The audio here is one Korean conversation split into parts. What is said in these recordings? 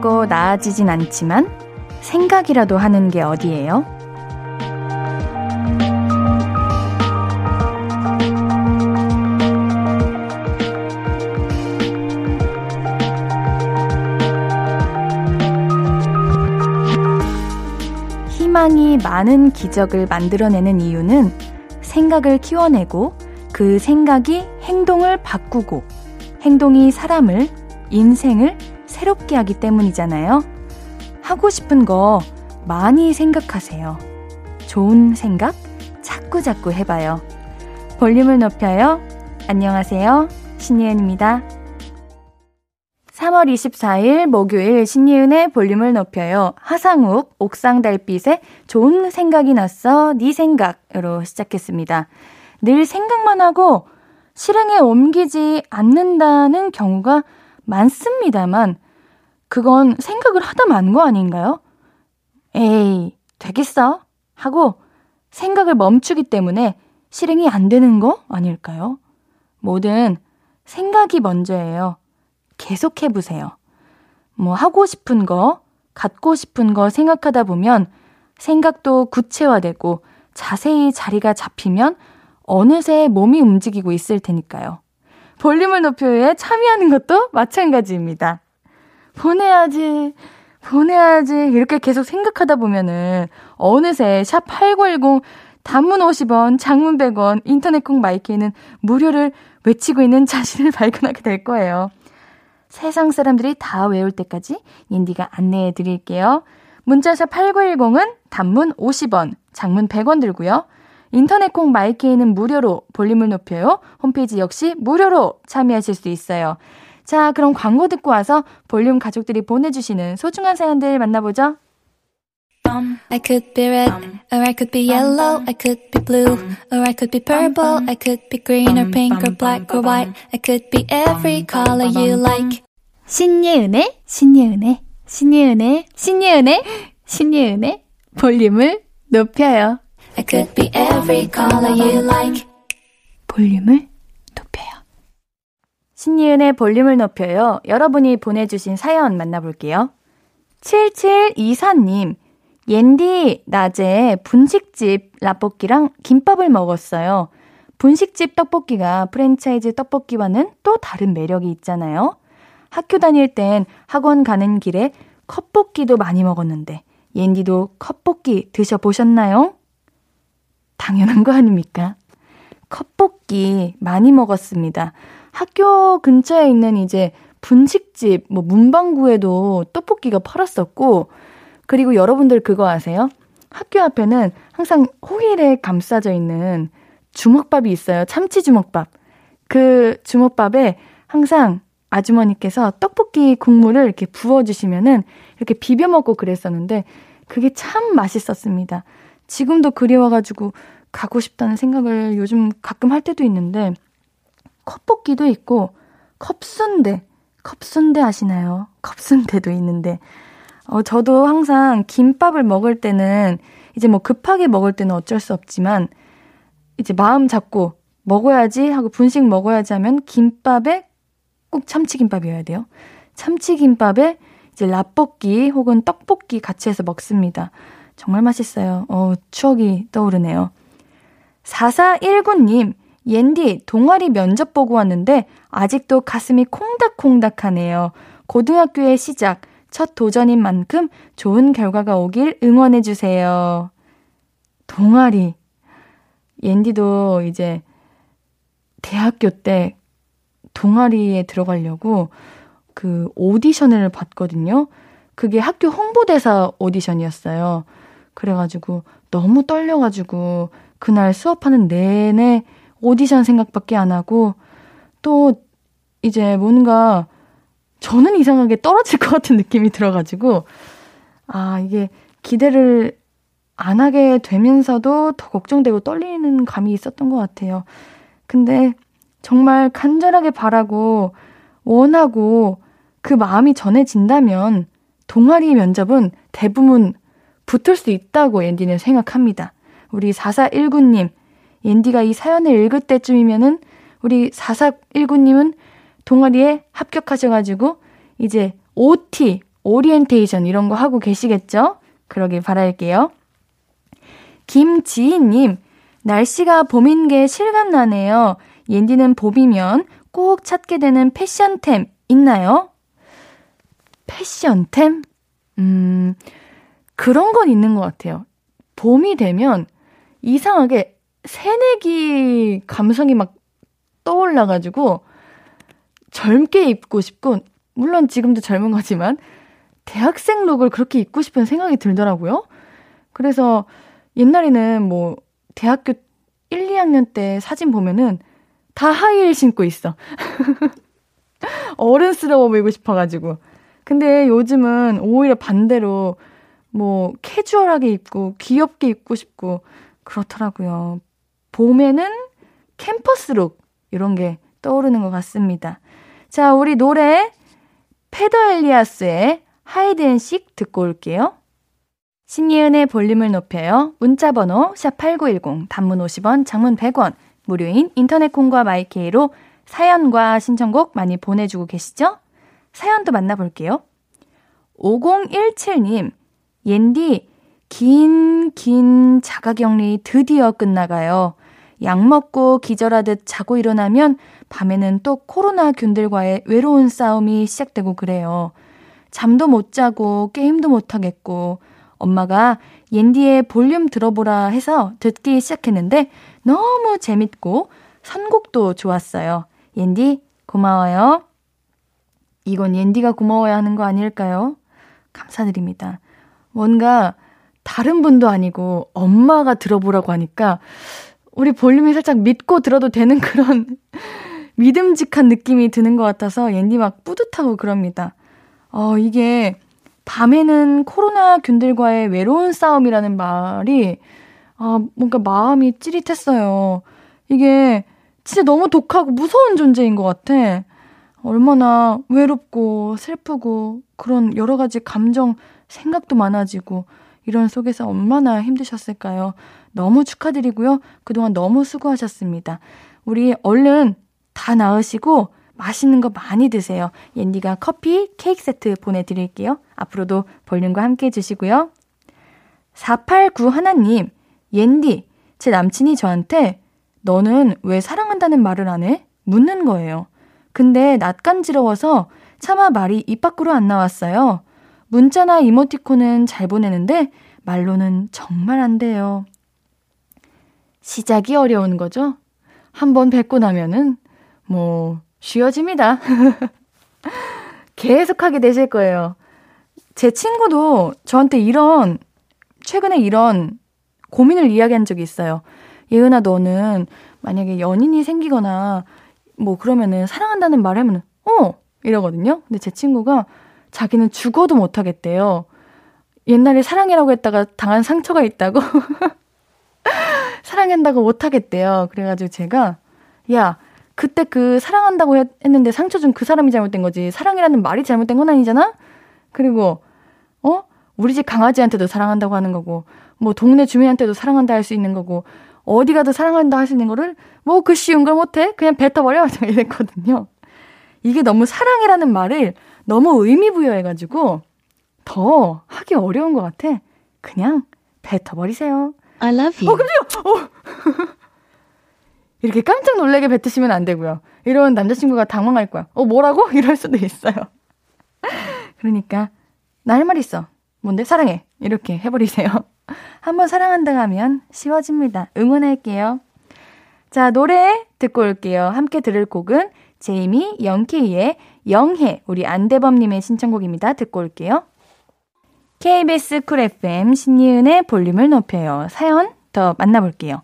한다고 나아지진 않지만 생각이라도 하는 게 어디예요? 희망이 많은 기적을 만들어내는 이유는 생각을 키워내고 그 생각이 행동을 바꾸고 행동이 사람을, 인생을 새롭게 하기 때문이잖아요. 하고 싶은 거 많이 생각하세요. 좋은 생각 자꾸자꾸 해봐요. 볼륨을 높여요. 안녕하세요. 신예은입니다. 3월 24일 목요일 신예은의 볼륨을 높여요. 하상욱, 옥상 달빛에 좋은 생각이 났어, 네 생각으로 시작했습니다. 늘 생각만 하고 실행에 옮기지 않는다는 경우가 많습니다만, 그건 생각을 하다 만 거 아닌가요? 에이, 되겠어? 하고 생각을 멈추기 때문에 실행이 안 되는 거 아닐까요? 뭐든 생각이 먼저예요. 계속 해보세요. 뭐 하고 싶은 거, 갖고 싶은 거 생각하다 보면 생각도 구체화되고 자세히 자리가 잡히면 어느새 몸이 움직이고 있을 테니까요. 볼륨을 높여에 참여하는 것도 마찬가지입니다. 보내야지, 보내야지, 이렇게 계속 생각하다 보면은 어느새 샵8910 단문 50원, 장문 100원, 인터넷 콩 마이케이는 무료를 외치고 있는 자신을 발견하게 될 거예요. 세상 사람들이 다 외울 때까지 인디가 안내해 드릴게요. 문자샵 8910은 단문 50원, 장문 100원 들고요. 인터넷 콩 마이케이는 무료로 볼륨을 높여요. 홈페이지 역시 무료로 참여하실 수 있어요. 자, 그럼 광고 듣고 와서 볼륨 가족들이 보내주시는 소중한 사연들 만나보죠. I could be red, or I could be yellow, I could be blue, or I could be purple, I could be green or pink or black or white, I could be every color you like. 신예은의, 신예은의, 신예은의, 신예은의, 신예은의 볼륨을 높여요. I could be every color you like. 볼륨을 높여요. 신예은의 볼륨을 높여요. 여러분이 보내주신 사연 만나볼게요. 7724님, 옌디, 낮에 분식집 라볶이랑 김밥을 먹었어요. 분식집 떡볶이가 프랜차이즈 떡볶이와는 또 다른 매력이 있잖아요. 학교 다닐 땐 학원 가는 길에 컵볶이도 많이 먹었는데, 옌디도 컵볶이 드셔보셨나요? 당연한 거 아닙니까? 컵볶이 많이 먹었습니다. 학교 근처에 있는 이제 분식집, 뭐 문방구에도 떡볶이가 팔았었고, 그리고 여러분들 그거 아세요? 학교 앞에는 항상 호일에 감싸져 있는 주먹밥이 있어요. 참치 주먹밥. 그 주먹밥에 항상 아주머니께서 떡볶이 국물을 이렇게 부어주시면은 이렇게 비벼 먹고 그랬었는데 그게 참 맛있었습니다. 지금도 그리워가지고 가고 싶다는 생각을 요즘 가끔 할 때도 있는데 컵볶이도 있고 컵순대, 컵순대 아시나요? 컵순대도 있는데 어, 저도 항상 김밥을 먹을 때는 이제 뭐 급하게 먹을 때는 어쩔 수 없지만 이제 마음 잡고 먹어야지 하고 분식 먹어야지 하면 김밥에 꼭 참치김밥이어야 돼요. 참치김밥에 이제 라볶이 혹은 떡볶이 같이 해서 먹습니다. 정말 맛있어요. 어, 추억이 떠오르네요. 4419님, 옌디, 동아리 면접 보고 왔는데 아직도 가슴이 콩닥콩닥하네요. 고등학교의 시작, 첫 도전인 만큼 좋은 결과가 오길 응원해주세요. 동아리. 옌디도 이제 대학교 때 동아리에 들어가려고 그 오디션을 봤거든요. 그게 학교 홍보대사 오디션이었어요. 그래가지고 너무 떨려가지고 그날 수업하는 내내 오디션 생각밖에 안 하고 또 이제 뭔가 저는 이상하게 떨어질 것 같은 느낌이 들어가지고 아 이게 기대를 안 하게 되면서도 더 걱정되고 떨리는 감이 있었던 것 같아요. 근데 정말 간절하게 바라고 원하고 그 마음이 전해진다면 동아리 면접은 대부분 붙을 수 있다고 옌디는 생각합니다. 우리 4419님, 옌디가 이 사연을 읽을 때쯤이면은 우리 4419님은 동아리에 합격하셔가지고 이제 OT, 오리엔테이션 이런 거 하고 계시겠죠? 그러길 바랄게요. 김지희님, 날씨가 봄인 게 실감나네요. 옌디는 봄이면 꼭 찾게 되는 패션템 있나요? 패션템? 음, 그런 건 있는 것 같아요. 봄이 되면 이상하게 새내기 감성이 막 떠올라가지고 젊게 입고 싶고, 물론 지금도 젊은 거지만, 대학생 look을 그렇게 입고 싶은 생각이 들더라고요. 그래서 옛날에는 뭐, 대학교 1, 2학년 때 사진 보면은 다 하이힐 신고 있어. 어른스러워 보이고 싶어가지고. 근데 요즘은 오히려 반대로 뭐 캐주얼하게 입고 귀엽게 입고 싶고 그렇더라고요. 봄에는 캠퍼스 look 이런 게 떠오르는 것 같습니다. 자, 우리 노래 페더 엘리아스의 Hide and Seek 듣고 올게요. 신예은의 볼륨을 높여요. 문자 번호 샵8910 단문 50원, 장문 100원 무료인 인터넷 콩과 마이케이로 사연과 신청곡 많이 보내주고 계시죠? 사연도 만나볼게요. 5017님, 옌디, 긴, 긴 자가격리 드디어 끝나가요. 약 먹고 기절하듯 자고 일어나면 밤에는 또 코로나 균들과의 외로운 싸움이 시작되고 그래요. 잠도 못 자고 게임도 못 하겠고 엄마가 옌디의 볼륨 들어보라 해서 듣기 시작했는데 너무 재밌고 선곡도 좋았어요. 옌디 고마워요. 이건 옌디가 고마워야 하는 거 아닐까요? 감사드립니다. 뭔가 다른 분도 아니고 엄마가 들어보라고 하니까 우리 볼륨이 살짝 믿고 들어도 되는 그런 믿음직한 느낌이 드는 것 같아서 옌디 막 뿌듯하고 그럽니다. 어, 이게 밤에는 코로나 균들과의 외로운 싸움이라는 말이 아, 뭔가 마음이 찌릿했어요. 이게 진짜 너무 독하고 무서운 존재인 것 같아. 얼마나 외롭고 슬프고 그런 여러 가지 감정, 생각도 많아지고 이런 속에서 얼마나 힘드셨을까요? 너무 축하드리고요. 그동안 너무 수고하셨습니다. 우리 얼른 다 나으시고 맛있는 거 많이 드세요. 옌디가 커피, 케이크 세트 보내드릴게요. 앞으로도 볼륨과 함께 해주시고요. 489 하나님, 옌디, 제 남친이 저한테 너는 왜 사랑한다는 말을 안 해? 묻는 거예요. 근데 낯간지러워서 차마 말이 입 밖으로 안 나왔어요. 문자나 이모티콘은 잘 보내는데 말로는 정말 안 돼요. 시작이 어려운 거죠? 한번 뵙고 나면은 뭐 쉬워집니다. 계속 하게 되실 거예요. 제 친구도 저한테 이런 최근에 이런 고민을 이야기한 적이 있어요. 예은아 너는 만약에 연인이 생기거나 뭐 그러면은 사랑한다는 말 하면은 어 이러거든요. 근데 제 친구가 자기는 죽어도 못 하겠대요. 옛날에 사랑이라고 했다가 당한 상처가 있다고 사랑한다고 못 하겠대요. 그래가지고 제가 야 그때 그 사랑한다고 했, 는데 상처 준 그 사람이 잘못된 거지 사랑이라는 말이 잘못된 건 아니잖아. 그리고 어 우리 집 강아지한테도 사랑한다고 하는 거고 뭐 동네 주민한테도 사랑한다 할 수 있는 거고 어디 가도 사랑한다 할 수 있는 거를 뭐 그 쉬운 걸 못해 그냥 뱉어버려 이랬거든요. 이게 너무 사랑이라는 말을 너무 의미 부여해가지고 더 하기 어려운 것 같아. 그냥 뱉어버리세요. I love you. 어, 깜짝이야! 어. 이렇게 깜짝 놀래게 뱉으시면 안 되고요. 이런 남자친구가 당황할 거야. 어, 뭐라고? 이럴 수도 있어요. 그러니까, 나 할 말 있어. 뭔데? 사랑해. 이렇게 해버리세요. 한번 사랑한다 하면 쉬워집니다. 응원할게요. 자, 노래 듣고 올게요. 함께 들을 곡은 제이미 영케이의 영해 우리 안대범님의 신청곡입니다. 듣고 올게요. KBS 쿨 FM 신이은의 볼륨을 높여요. 사연 더 만나볼게요.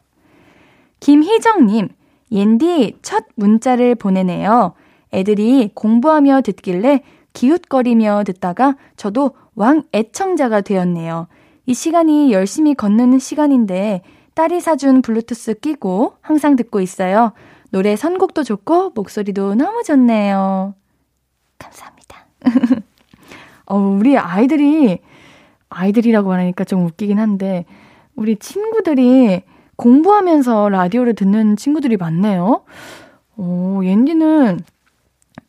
김희정님, 옌디 첫 문자를 보내네요. 애들이 공부하며 듣길래 기웃거리며 듣다가 저도 왕 애청자가 되었네요. 이 시간이 열심히 걷는 시간인데 딸이 사준 블루투스 끼고 항상 듣고 있어요. 노래 선곡도 좋고 목소리도 너무 좋네요. 감사합니다. 어, 우리 아이들이 아이들이라고 하니까 좀 웃기긴 한데 우리 친구들이 공부하면서 라디오를 듣는 친구들이 많네요. 오, 옌디는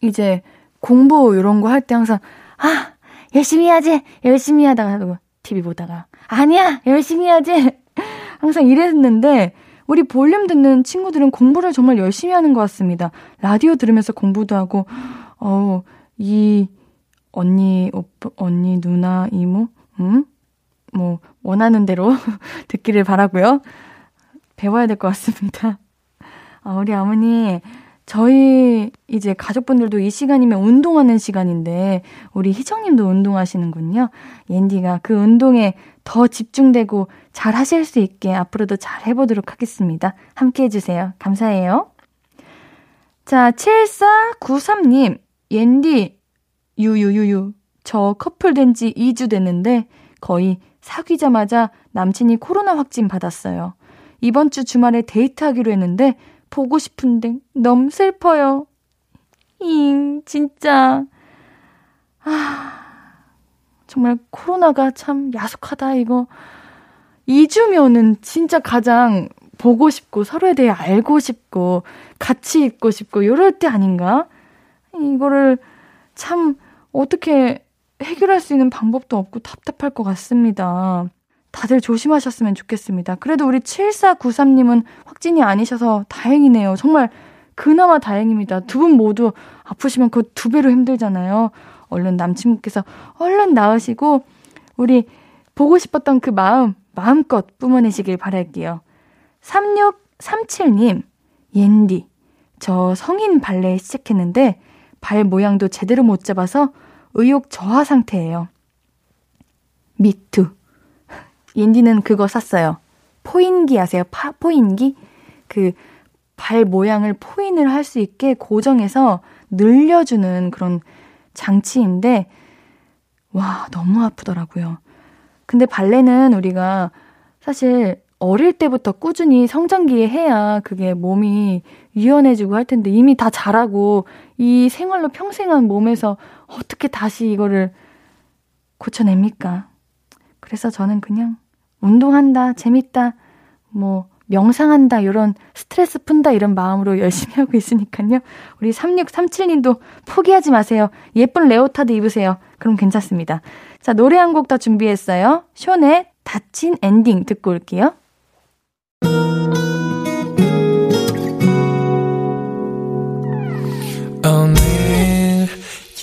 이제 공부 이런 거 할 때 항상 아, 열심히 해야지! 열심히 하다가, TV 보다가, 아니야! 열심히 해야지! 항상 이랬는데, 우리 볼륨 듣는 친구들은 공부를 정말 열심히 하는 것 같습니다. 라디오 들으면서 공부도 하고, 어, 이, 언니, 오빠, 언니, 누나, 이모, 음? 뭐, 원하는 대로 듣기를 바라고요 배워야 될 것 같습니다. 아, 우리 어머니, 저희 이제 가족분들도 이 시간이면 운동하는 시간인데 우리 희정님도 운동하시는군요. 옌디가 그 운동에 더 집중되고 잘 하실 수 있게 앞으로도 잘 해보도록 하겠습니다. 함께 해주세요. 감사해요. 자, 7493님, 옌디, 유유유유. 저 커플 된 지 2주 됐는데 거의 사귀자마자 남친이 코로나 확진 받았어요. 이번 주 주말에 데이트하기로 했는데 보고 싶은데 너무 슬퍼요. 잉, 진짜. 아, 정말 코로나가 참 야속하다, 이거. 2주면은 진짜 가장 보고 싶고 서로에 대해 알고 싶고 같이 있고 싶고 이럴 때 아닌가? 이거를 참 어떻게 해결할 수 있는 방법도 없고 답답할 것 같습니다. 다들 조심하셨으면 좋겠습니다. 그래도 우리 7493님은 확진이 아니셔서 다행이네요. 정말 그나마 다행입니다. 두 분 모두 아프시면 그 두 배로 힘들잖아요. 얼른 남친분께서 얼른 나으시고 우리 보고 싶었던 그 마음 마음껏 뿜어내시길 바랄게요. 3637님, 옌디. 저 성인 발레 시작했는데 발 모양도 제대로 못 잡아서 의욕 저하 상태예요. 미투. 옌디는 그거 샀어요. 포인기 아세요? 파, 포인기? 그 발 모양을 포인을 할 수 있게 고정해서 늘려주는 그런 장치인데, 와, 너무 아프더라고요. 근데 발레는 우리가 사실 어릴 때부터 꾸준히 성장기에 해야 그게 몸이 유연해지고 할 텐데 이미 다 자라고 이 생활로 평생 한 몸에서 어떻게 다시 이거를 고쳐냅니까? 그래서 저는 그냥 운동한다, 재밌다, 뭐, 명상한다, 이런 스트레스 푼다, 이런 마음으로 열심히 하고 있으니까요. 우리 3637님도 포기하지 마세요. 예쁜 레오타드 입으세요. 그럼 괜찮습니다. 자, 노래 한 곡 더 준비했어요. 쇼의 다친 엔딩 듣고 올게요.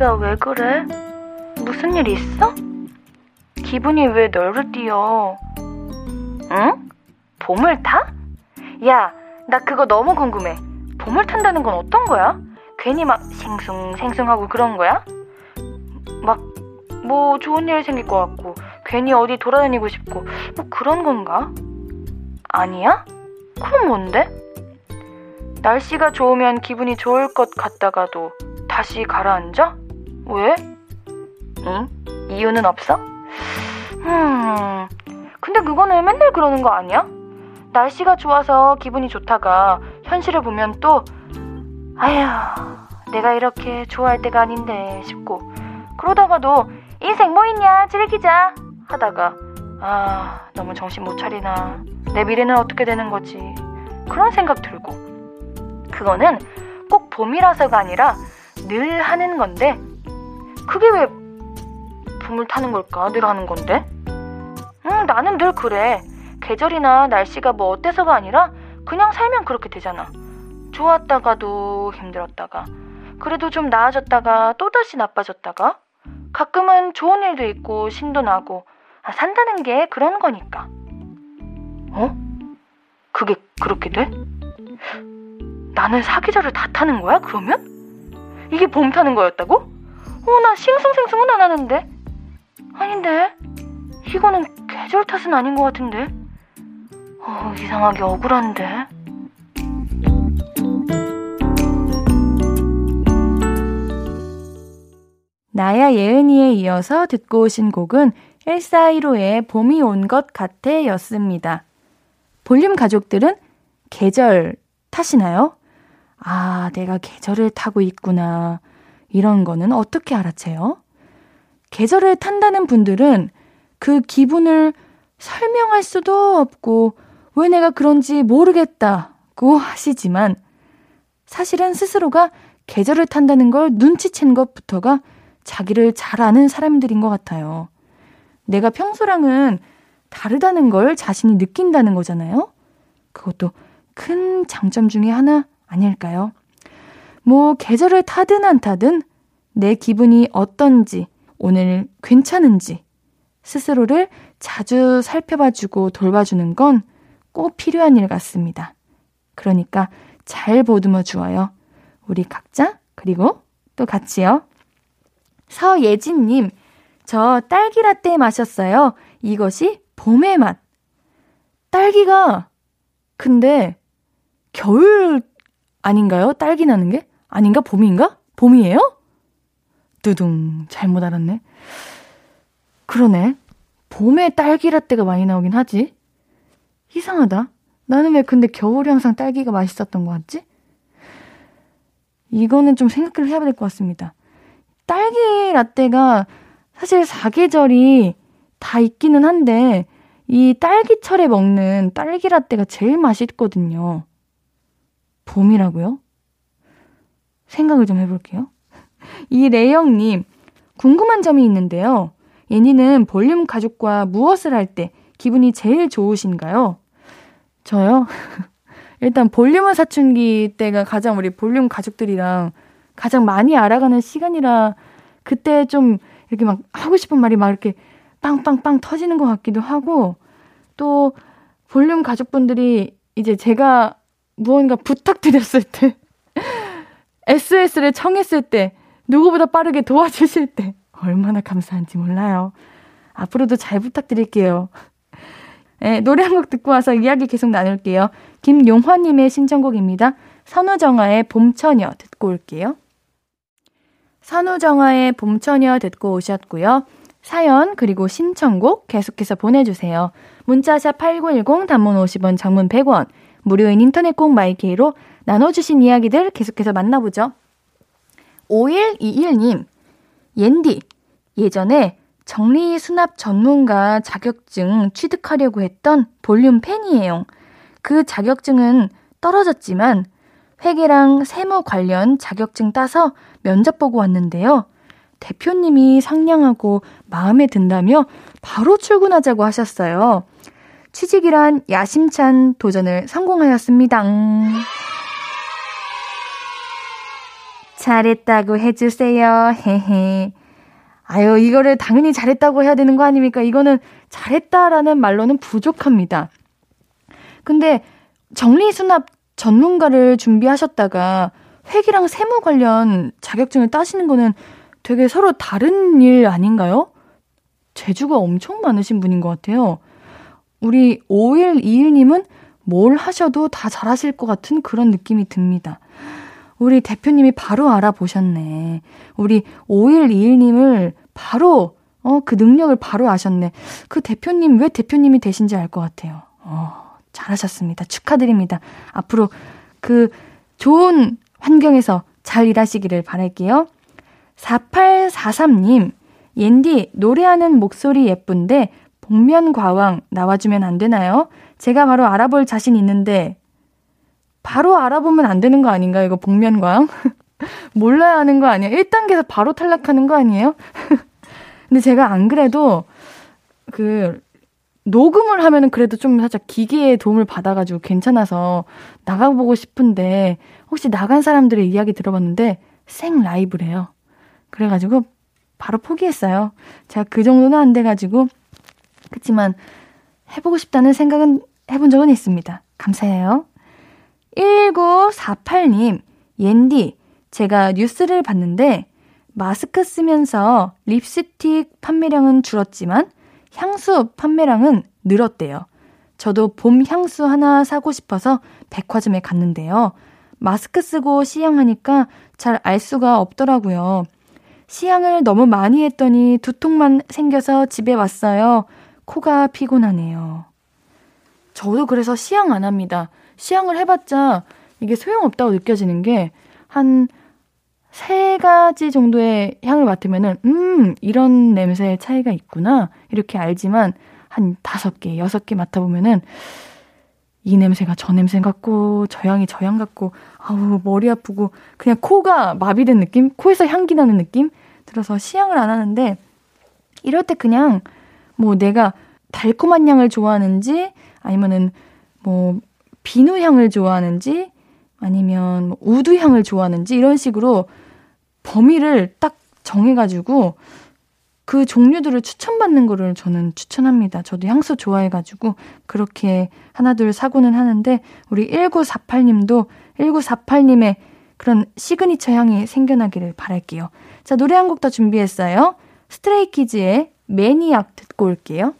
목소리가 왜 그래? 무슨 일 있어? 기분이 왜 널을 뛰어? 응? 봄을 타? 야, 나 그거 너무 궁금해. 봄을 탄다는 건 어떤 거야? 괜히 막 생숭 생숭하고 그런 거야? 막 뭐 좋은 일 생길 것 같고 괜히 어디 돌아다니고 싶고 뭐 그런 건가? 아니야? 그럼 뭔데? 날씨가 좋으면 기분이 좋을 것 같다가도 다시 가라앉아? 왜? 응? 이유는 없어? 음, 근데 그거는 맨날 그러는 거 아니야? 날씨가 좋아서 기분이 좋다가 현실을 보면 또 아휴 내가 이렇게 좋아할 때가 아닌데 싶고 그러다가도 인생 뭐 있냐 즐기자 하다가 아 너무 정신 못 차리나 내 미래는 어떻게 되는 거지 그런 생각 들고 그거는 꼭 봄이라서가 아니라 늘 하는 건데 그게 왜 봄을 타는 걸까 늘 하는 건데 응 나는 늘 그래 계절이나 날씨가 뭐 어때서가 아니라 그냥 살면 그렇게 되잖아. 좋았다가도 힘들었다가, 그래도 좀 나아졌다가 또다시 나빠졌다가, 가끔은 좋은 일도 있고 신도 나고, 아, 산다는 게 그런 거니까. 어? 그게 그렇게 돼? 나는 사계절을 다 타는 거야, 그러면? 이게 봄 타는 거였다고? 어, 나 싱숭생숭은 안 하는데. 아닌데. 이거는 계절 탓은 아닌 것 같은데. 어, 이상하게 억울한데. 나야 예은이에 이어서 듣고 오신 곡은 1415의 봄이 온 것 같아 였습니다. 볼륨 가족들은 계절 타시나요? 아, 내가 계절을 타고 있구나. 이런 거는 어떻게 알아채요? 계절을 탄다는 분들은 그 기분을 설명할 수도 없고 왜 내가 그런지 모르겠다고 하시지만 사실은 스스로가 계절을 탄다는 걸 눈치챈 것부터가 자기를 잘 아는 사람들인 것 같아요. 내가 평소랑은 다르다는 걸 자신이 느낀다는 거잖아요? 그것도 큰 장점 중에 하나 아닐까요? 뭐, 계절을 타든 안 타든 내 기분이 어떤지, 오늘 괜찮은지, 스스로를 자주 살펴봐주고 돌봐주는 건 꼭 필요한 일 같습니다. 그러니까 잘 보듬어 주어요. 우리 각자, 그리고 또 같이요. 서예진님, 저 딸기 라떼 마셨어요. 이것이 봄의 맛. 딸기가, 근데, 겨울 아닌가요? 딸기 나는 게? 아닌가? 봄인가? 봄이에요? 두둥, 잘못 알았네. 그러네. 봄에 딸기 라떼가 많이 나오긴 하지. 이상하다. 나는 왜 근데 겨울에 항상 딸기가 맛있었던 것 같지? 이거는 좀 생각을 해야 될 것 같습니다. 딸기 라떼가 사실 사계절이 다 있기는 한데 이 딸기철에 먹는 딸기 라떼가 제일 맛있거든요. 봄이라고요? 생각을 좀 해볼게요. 이 레영님, 궁금한 점이 있는데요. 예니는 볼륨 가족과 무엇을 할 때 기분이 제일 좋으신가요? 저요? 일단 볼륨은 사춘기 때가 가장 우리 볼륨 가족들이랑 가장 많이 알아가는 시간이라 그때 좀 이렇게 막 하고 싶은 말이 막 이렇게 빵빵빵 터지는 것 같기도 하고 또 볼륨 가족분들이 이제 제가 무언가 부탁드렸을 때 SS를 청했을 때 누구보다 빠르게 도와주실 때 얼마나 감사한지 몰라요. 앞으로도 잘 부탁드릴게요. 네, 노래 한 곡 듣고 와서 이야기 계속 나눌게요. 김용화님의 신청곡입니다. 선우정아의 봄처녀 듣고 올게요. 선우정아의 봄처녀 듣고 오셨고요. 사연 그리고 신청곡 계속해서 보내주세요. 문자샵 8910 단문 50원 장문 100원 무료인 인터넷 콩 마이케이로 나눠주신 이야기들 계속해서 만나보죠. 5121님 옌디 예전에 정리 수납 전문가 자격증 취득하려고 했던 볼륨 팬이에요. 그 자격증은 떨어졌지만 회계랑 세무 관련 자격증 따서 면접 보고 왔는데요. 대표님이 상냥하고 마음에 든다며 바로 출근하자고 하셨어요. 취직이란 야심찬 도전을 성공하였습니다. 잘했다고 해주세요. 헤헤. 아유, 이거를 당연히 잘했다고 해야 되는 거 아닙니까? 이거는 잘했다라는 말로는 부족합니다. 근데 정리수납 전문가를 준비하셨다가 회계랑 세무 관련 자격증을 따시는 거는 되게 서로 다른 일 아닌가요? 재주가 엄청 많으신 분인 것 같아요. 우리 5121님은 뭘 하셔도 다 잘하실 것 같은 그런 느낌이 듭니다. 우리 대표님이 바로 알아보셨네. 우리 5121님을 바로, 어, 그 능력을 바로 아셨네. 그 대표님, 왜 대표님이 되신지 알 것 같아요. 어, 잘하셨습니다. 축하드립니다. 앞으로 그 좋은 환경에서 잘 일하시기를 바랄게요. 4843님, 옌디, 노래하는 목소리 예쁜데, 복면과왕 나와주면 안 되나요? 제가 바로 알아볼 자신 있는데, 바로 알아보면 안 되는 거 아닌가, 이거 복면과왕? 몰라야 하는 거 아니에요? 1단계에서 바로 탈락하는 거 아니에요? 근데 제가 안 그래도, 그, 녹음을 하면은 그래도 좀 살짝 기계의 도움을 받아가지고 괜찮아서 나가보고 싶은데 혹시 나간 사람들의 이야기 들어봤는데 생 라이브래요. 그래가지고 바로 포기했어요. 제가 그 정도는 안 돼가지고 그렇지만 해보고 싶다는 생각은 해본 적은 있습니다. 감사해요. 1948님, 옌디, 제가 뉴스를 봤는데 마스크 쓰면서 립스틱 판매량은 줄었지만 향수 판매량은 늘었대요. 저도 봄 향수 하나 사고 싶어서 백화점에 갔는데요. 마스크 쓰고 시향하니까 잘 알 수가 없더라고요. 시향을 너무 많이 했더니 두통만 생겨서 집에 왔어요. 코가 피곤하네요. 저도 그래서 시향 안 합니다. 시향을 해봤자 이게 소용없다고 느껴지는 게 한 세 가지 정도의 향을 맡으면은, 음, 이런 냄새의 차이가 있구나. 이렇게 알지만 한 다섯 개, 여섯 개 맡아보면은 이 냄새가 저 냄새 같고, 저 향이 저 향 같고, 아우, 머리 아프고, 그냥 코가 마비된 느낌? 코에서 향기 나는 느낌? 들어서 시향을 안 하는데, 이럴 때 그냥 뭐 내가 달콤한 향을 좋아하는지 아니면은 뭐 비누 향을 좋아하는지 아니면 뭐 wood 향을 좋아하는지 이런 식으로 범위를 딱 정해가지고 그 종류들을 추천받는 거를 저는 추천합니다. 저도 향수 좋아해가지고 그렇게 하나 둘 사고는 하는데 우리 1948님도 1948님의 그런 시그니처 향이 생겨나기를 바랄게요. 자, 노래 한 곡 더 준비했어요. 스트레이키즈의 MANIAC 듣고 올게요.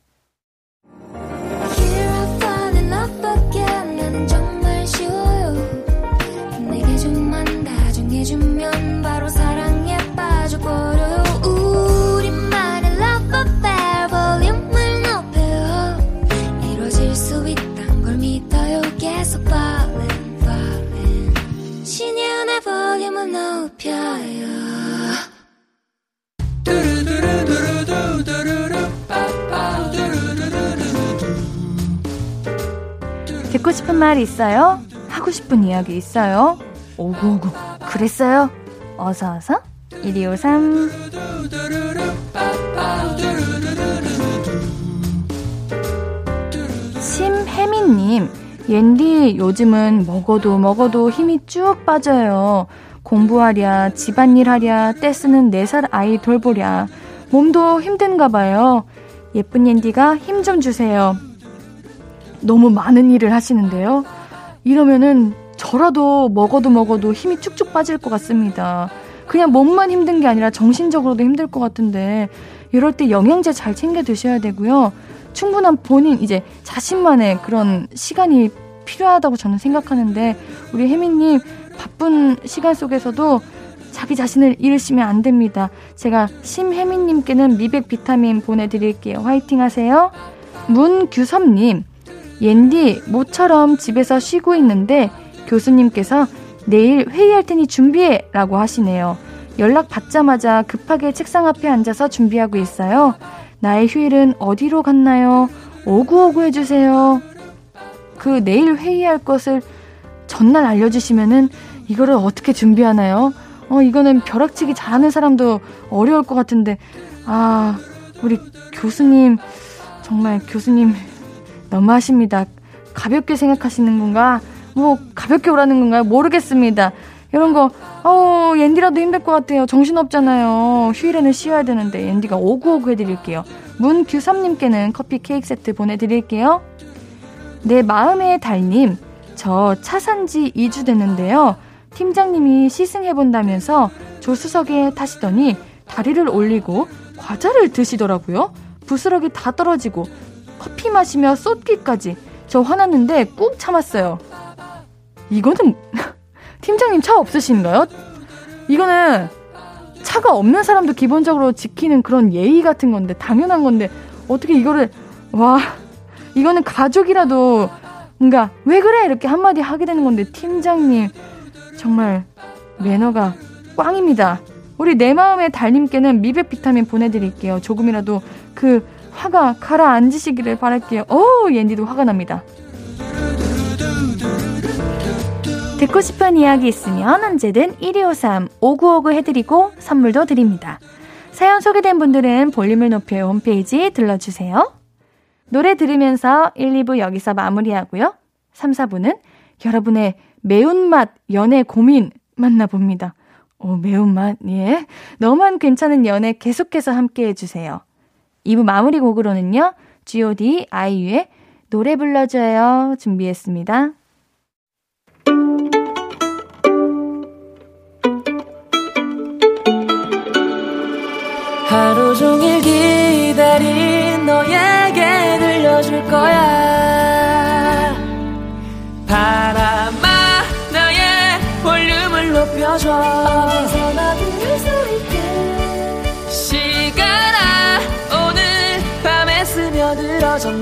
있어요? 하고 싶은 이야기 있어요? 오구오구. 그랬어요? 어서어서. 1253 심혜민님 옌디 요즘은 먹어도 먹어도 힘이 쭉 빠져요. 공부하랴 집안일 하랴 떼쓰는 4살 아이 돌보랴. 몸도 힘든가 봐요. 예쁜 옌디가 힘 좀 주세요 너무 많은 일을 하시는데요. 이러면은 저라도 먹어도 먹어도 힘이 쭉쭉 빠질 것 같습니다. 그냥 몸만 힘든 게 아니라 정신적으로도 힘들 것 같은데 이럴 때 영양제 잘 챙겨 드셔야 되고요. 충분한 본인 이제 자신만의 그런 시간이 필요하다고 저는 생각하는데 우리 혜민님 바쁜 시간 속에서도 자기 자신을 잃으시면 안 됩니다. 제가 심혜민님께는 미백 비타민 보내드릴게요. 화이팅 하세요. 문규섭님 옌디 모처럼 집에서 쉬고 있는데 교수님께서 내일 회의할 테니 준비해 라고 하시네요. 연락 받자마자 급하게 책상 앞에 앉아서 준비하고 있어요. 나의 휴일은 어디로 갔나요? 오구오구 해주세요. 그 내일 회의할 것을 전날 알려주시면은 이거를 어떻게 준비하나요? 어, 이거는 벼락치기 잘하는 사람도 어려울 것 같은데, 아, 우리 교수님, 정말 교수님 너무하십니다. 가볍게 생각하시는 건가? 뭐 가볍게 오라는 건가요? 모르겠습니다. 이런 거, 어, 옌디라도 힘들 것 같아요. 정신없잖아요. 휴일에는 쉬어야 되는데, 옌디가 오구오구 해드릴게요. 문규삼님께는 커피 케이크 세트 보내드릴게요. 내 마음의 달님, 저 차 산지 2주 됐는데요. 팀장님이 시승해본다면서 조수석에 타시더니 다리를 올리고 과자를 드시더라고요. 부스러기 다 떨어지고 커피 마시며 쏟기까지. 저 화났는데 꾹 참았어요. 이거는 팀장님 차 없으신가요? 이거는 차가 없는 사람도 기본적으로 지키는 그런 예의 같은 건데 당연한 건데 어떻게 이거를 와 이거는 가족이라도 뭔가 왜 그래 이렇게 한마디 하게 되는 건데 팀장님 정말 매너가 꽝입니다. 우리 내 마음의 달님께는 미백 비타민 보내드릴게요. 조금이라도 그 화가 가라앉으시기를 바랄게요. 오, 옌디도 화가 납니다. 듣고 싶은 이야기 있으면 언제든 1253 5959 해드리고 선물도 드립니다. 사연 소개된 분들은 볼륨을 높여 홈페이지 들러주세요. 노래 들으면서 1, 2부 여기서 마무리하고요. 3, 4부는 여러분의 매운맛 연애 고민 만나봅니다. 오, 매운맛, 예. 너만 괜찮은 연애 계속해서 함께 해주세요. 2부 마무리 곡으로는요, GOD 아이유의 노래 불러줘요 준비했습니다. 하루 종일 기다린 너에게 들려줄 거야 바람아 나의 볼륨을 높여줘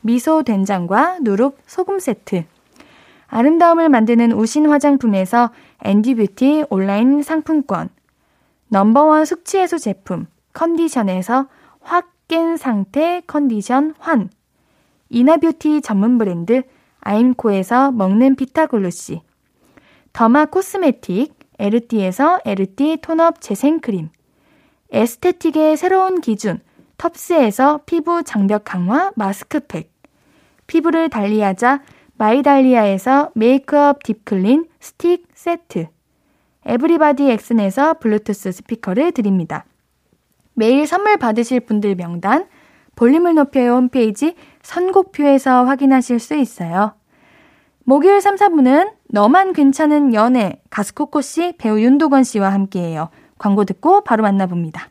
미소 된장과 누룩 소금 세트, 아름다움을 만드는 우신 화장품에서 앤디뷰티 온라인 상품권, 넘버원 숙취해소 제품 컨디션에서 확 깬 상태 컨디션 환. 이너뷰티 전문 브랜드 아임코에서 먹는 피타글루시. 더마 코스메틱 에르띠에서 에르띠 톤업 재생크림. 에스테틱의 새로운 기준 텁스에서 피부 장벽 강화 마스크팩. 피부를 달리하자 마이달리아에서 메이크업 딥클린 스틱 세트. 에브리바디 엑슨에서 블루투스 스피커를 드립니다. 매일 선물 받으실 분들 명단 볼륨을 높여요 홈페이지 선곡표에서 확인하실 수 있어요. 목요일 3, 4부는 너만 괜찮은 연애 가수 코코 씨, 배우 윤도건 씨와 함께해요. 광고 듣고 바로 만나봅니다.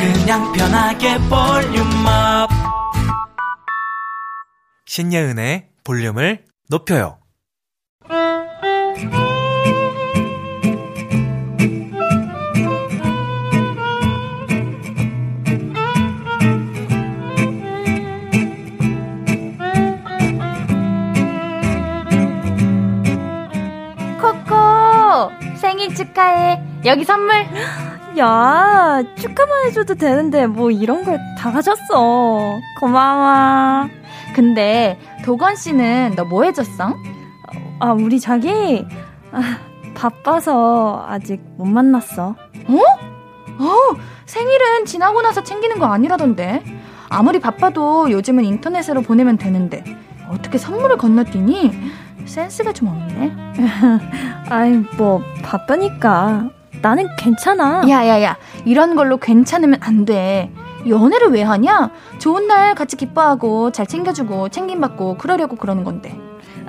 그냥 편하게 볼륨업 신예은의 볼륨을 높여요 생일 축하해. 여기 선물. 야, 축하만 해줘도 되는데 뭐 이런 걸 다 가졌어. 고마워. 근데 도건 씨는 너 뭐 해줬어? 아, 우리 자기 아, 바빠서 아직 못 만났어. 어? 어, 생일은 지나고 나서 챙기는 거 아니라던데. 아무리 바빠도 요즘은 인터넷으로 보내면 되는데 어떻게 선물을 건너뛰니? 센스가 좀 없네. 아이, 뭐, 바쁘니까. 나는 괜찮아. 야야야, 이런 걸로 괜찮으면 안 돼. 연애를 왜 하냐? 좋은 날 같이 기뻐하고 잘 챙겨주고 챙김받고 그러려고 그러는 건데.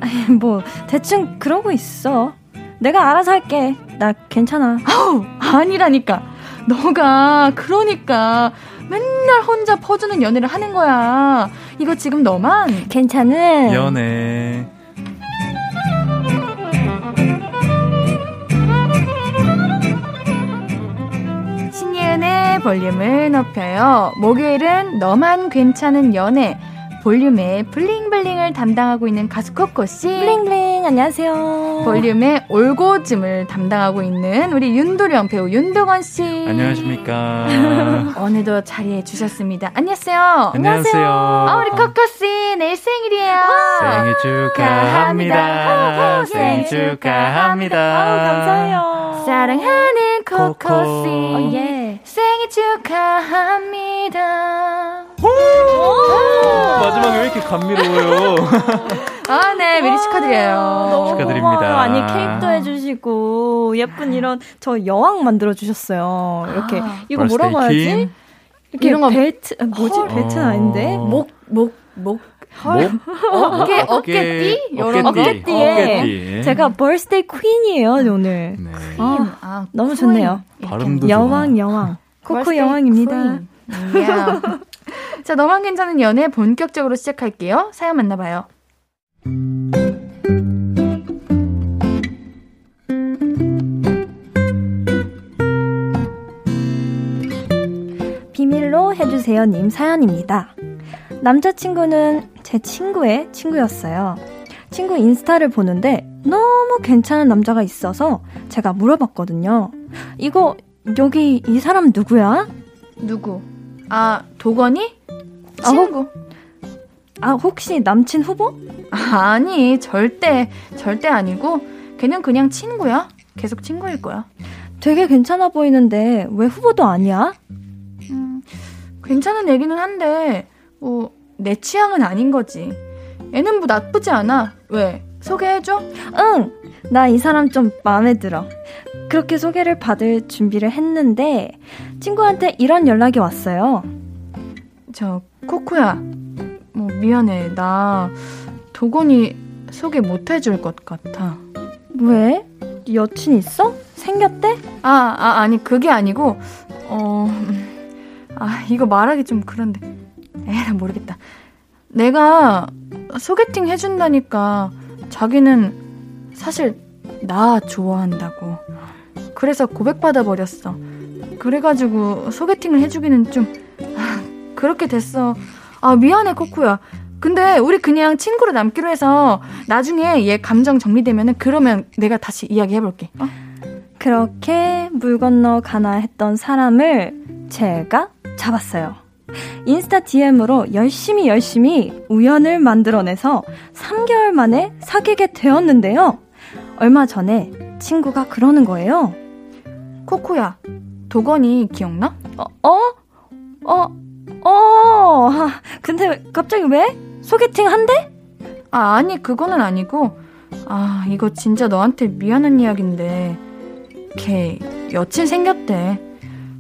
아이, 뭐, 대충 그러고 있어. 내가 알아서 할게. 나 괜찮아. 아우, 아니라니까. 너가, 그러니까, 맨날 혼자 퍼주는 연애를 하는 거야. 이거 지금 너만. 괜찮은. 연애. 볼륨을 높여요. 목요일은 너만 괜찮은 연애. 볼륨의 블링블링을 담당하고 있는 가수 코코씨. 블링블링, 안녕하세요. 볼륨의 올고즘을 담당하고 있는 우리 윤도령 배우 윤도건씨. 안녕하십니까. 오늘도 자리해 주셨습니다. 안녕하세요. 안녕하세요. 아, 우리 코코씨, 내일 생일이에요. 생일 축하합니다. 생일 축하합니다. 아우, 감사해요. 사랑하는 코코씨. 어, 예. 축하합니다. 마지막에 왜 이렇게 감미로워요? 아, 네, 미리 축하드려요. 너무 축하드립니다. 고마워요. 아니, 케이크도 해주시고, 예쁜 이런, 저 여왕 만들어주셨어요. 이렇게. 아. 이거 뭐라고 하지? 이렇게 이런 거 벨트 아, 뭐지 헐. 벨트는 아닌데 어. 목, 목, 목. 목? 어깨, 어깨띠? 거? 어깨띠에 어깨띠. 제가 birthday queen이에요 오늘. 네. 아, 아, 너무 퀸. 좋네요. 이렇게. 발음도 여왕 여왕 코코. Yeah. 자, 너만 괜찮은 연애 본격적으로 시작할게요. 사연 만나봐요. 비밀로 해주세요 님 사연입니다. 남자친구는 제 친구의 친구였어요. 친구 인스타를 보는데 너무 괜찮은 남자가 있어서 제가 물어봤거든요. 이거 여기 이 사람 누구야? 누구? 아, 도건이? 아, 친구. 아 혹시 남친 후보? 아니, 절대, 절대 아니고, 걔는 그냥 친구야. 계속 친구일 거야. 되게 괜찮아 보이는데 왜 후보도 아니야? 음, 괜찮은 애기는 한데, 뭐, 내 취향은 아닌 거지. 애는 뭐 나쁘지 않아. 왜? 소개해줘? 응! 나 이 사람 좀 마음에 들어. 그렇게 소개를 받을 준비를 했는데 친구한테 이런 연락이 왔어요. 저, 코코야. 뭐, 미안해. 나, 도건이 소개 못 해줄 것 같아. 왜? 여친 있어? 생겼대? 아, 아, 아니, 그게 아니고, 어, 음, 아, 이거 말하기 좀 그런데. 에라, 모르겠다. 내가 소개팅 해준다니까 자기는 사실 나 좋아한다고. 그래서 고백받아 버렸어. 그래가지고 소개팅을 해주기는 좀, 아, 그렇게 됐어. 아, 미안해, 코코야. 근데 우리 그냥 친구로 남기로 해서 나중에 얘 감정 정리되면은 그러면 내가 다시 이야기 해볼게. 어? 그렇게 물 건너 가나 했던 사람을 제가 잡았어요. 인스타 DM으로 열심히 열심히 우연을 만들어내서 3개월 만에 사귀게 되었는데요. 얼마 전에 친구가 그러는 거예요. 코코야, 도건이 기억나? 어? 어? 어? 어? 아, 근데 갑자기 왜? 소개팅 한대? 아, 아니, 그거는 아니고, 아, 이거 진짜 너한테 미안한 이야기인데, 걔 여친 생겼대.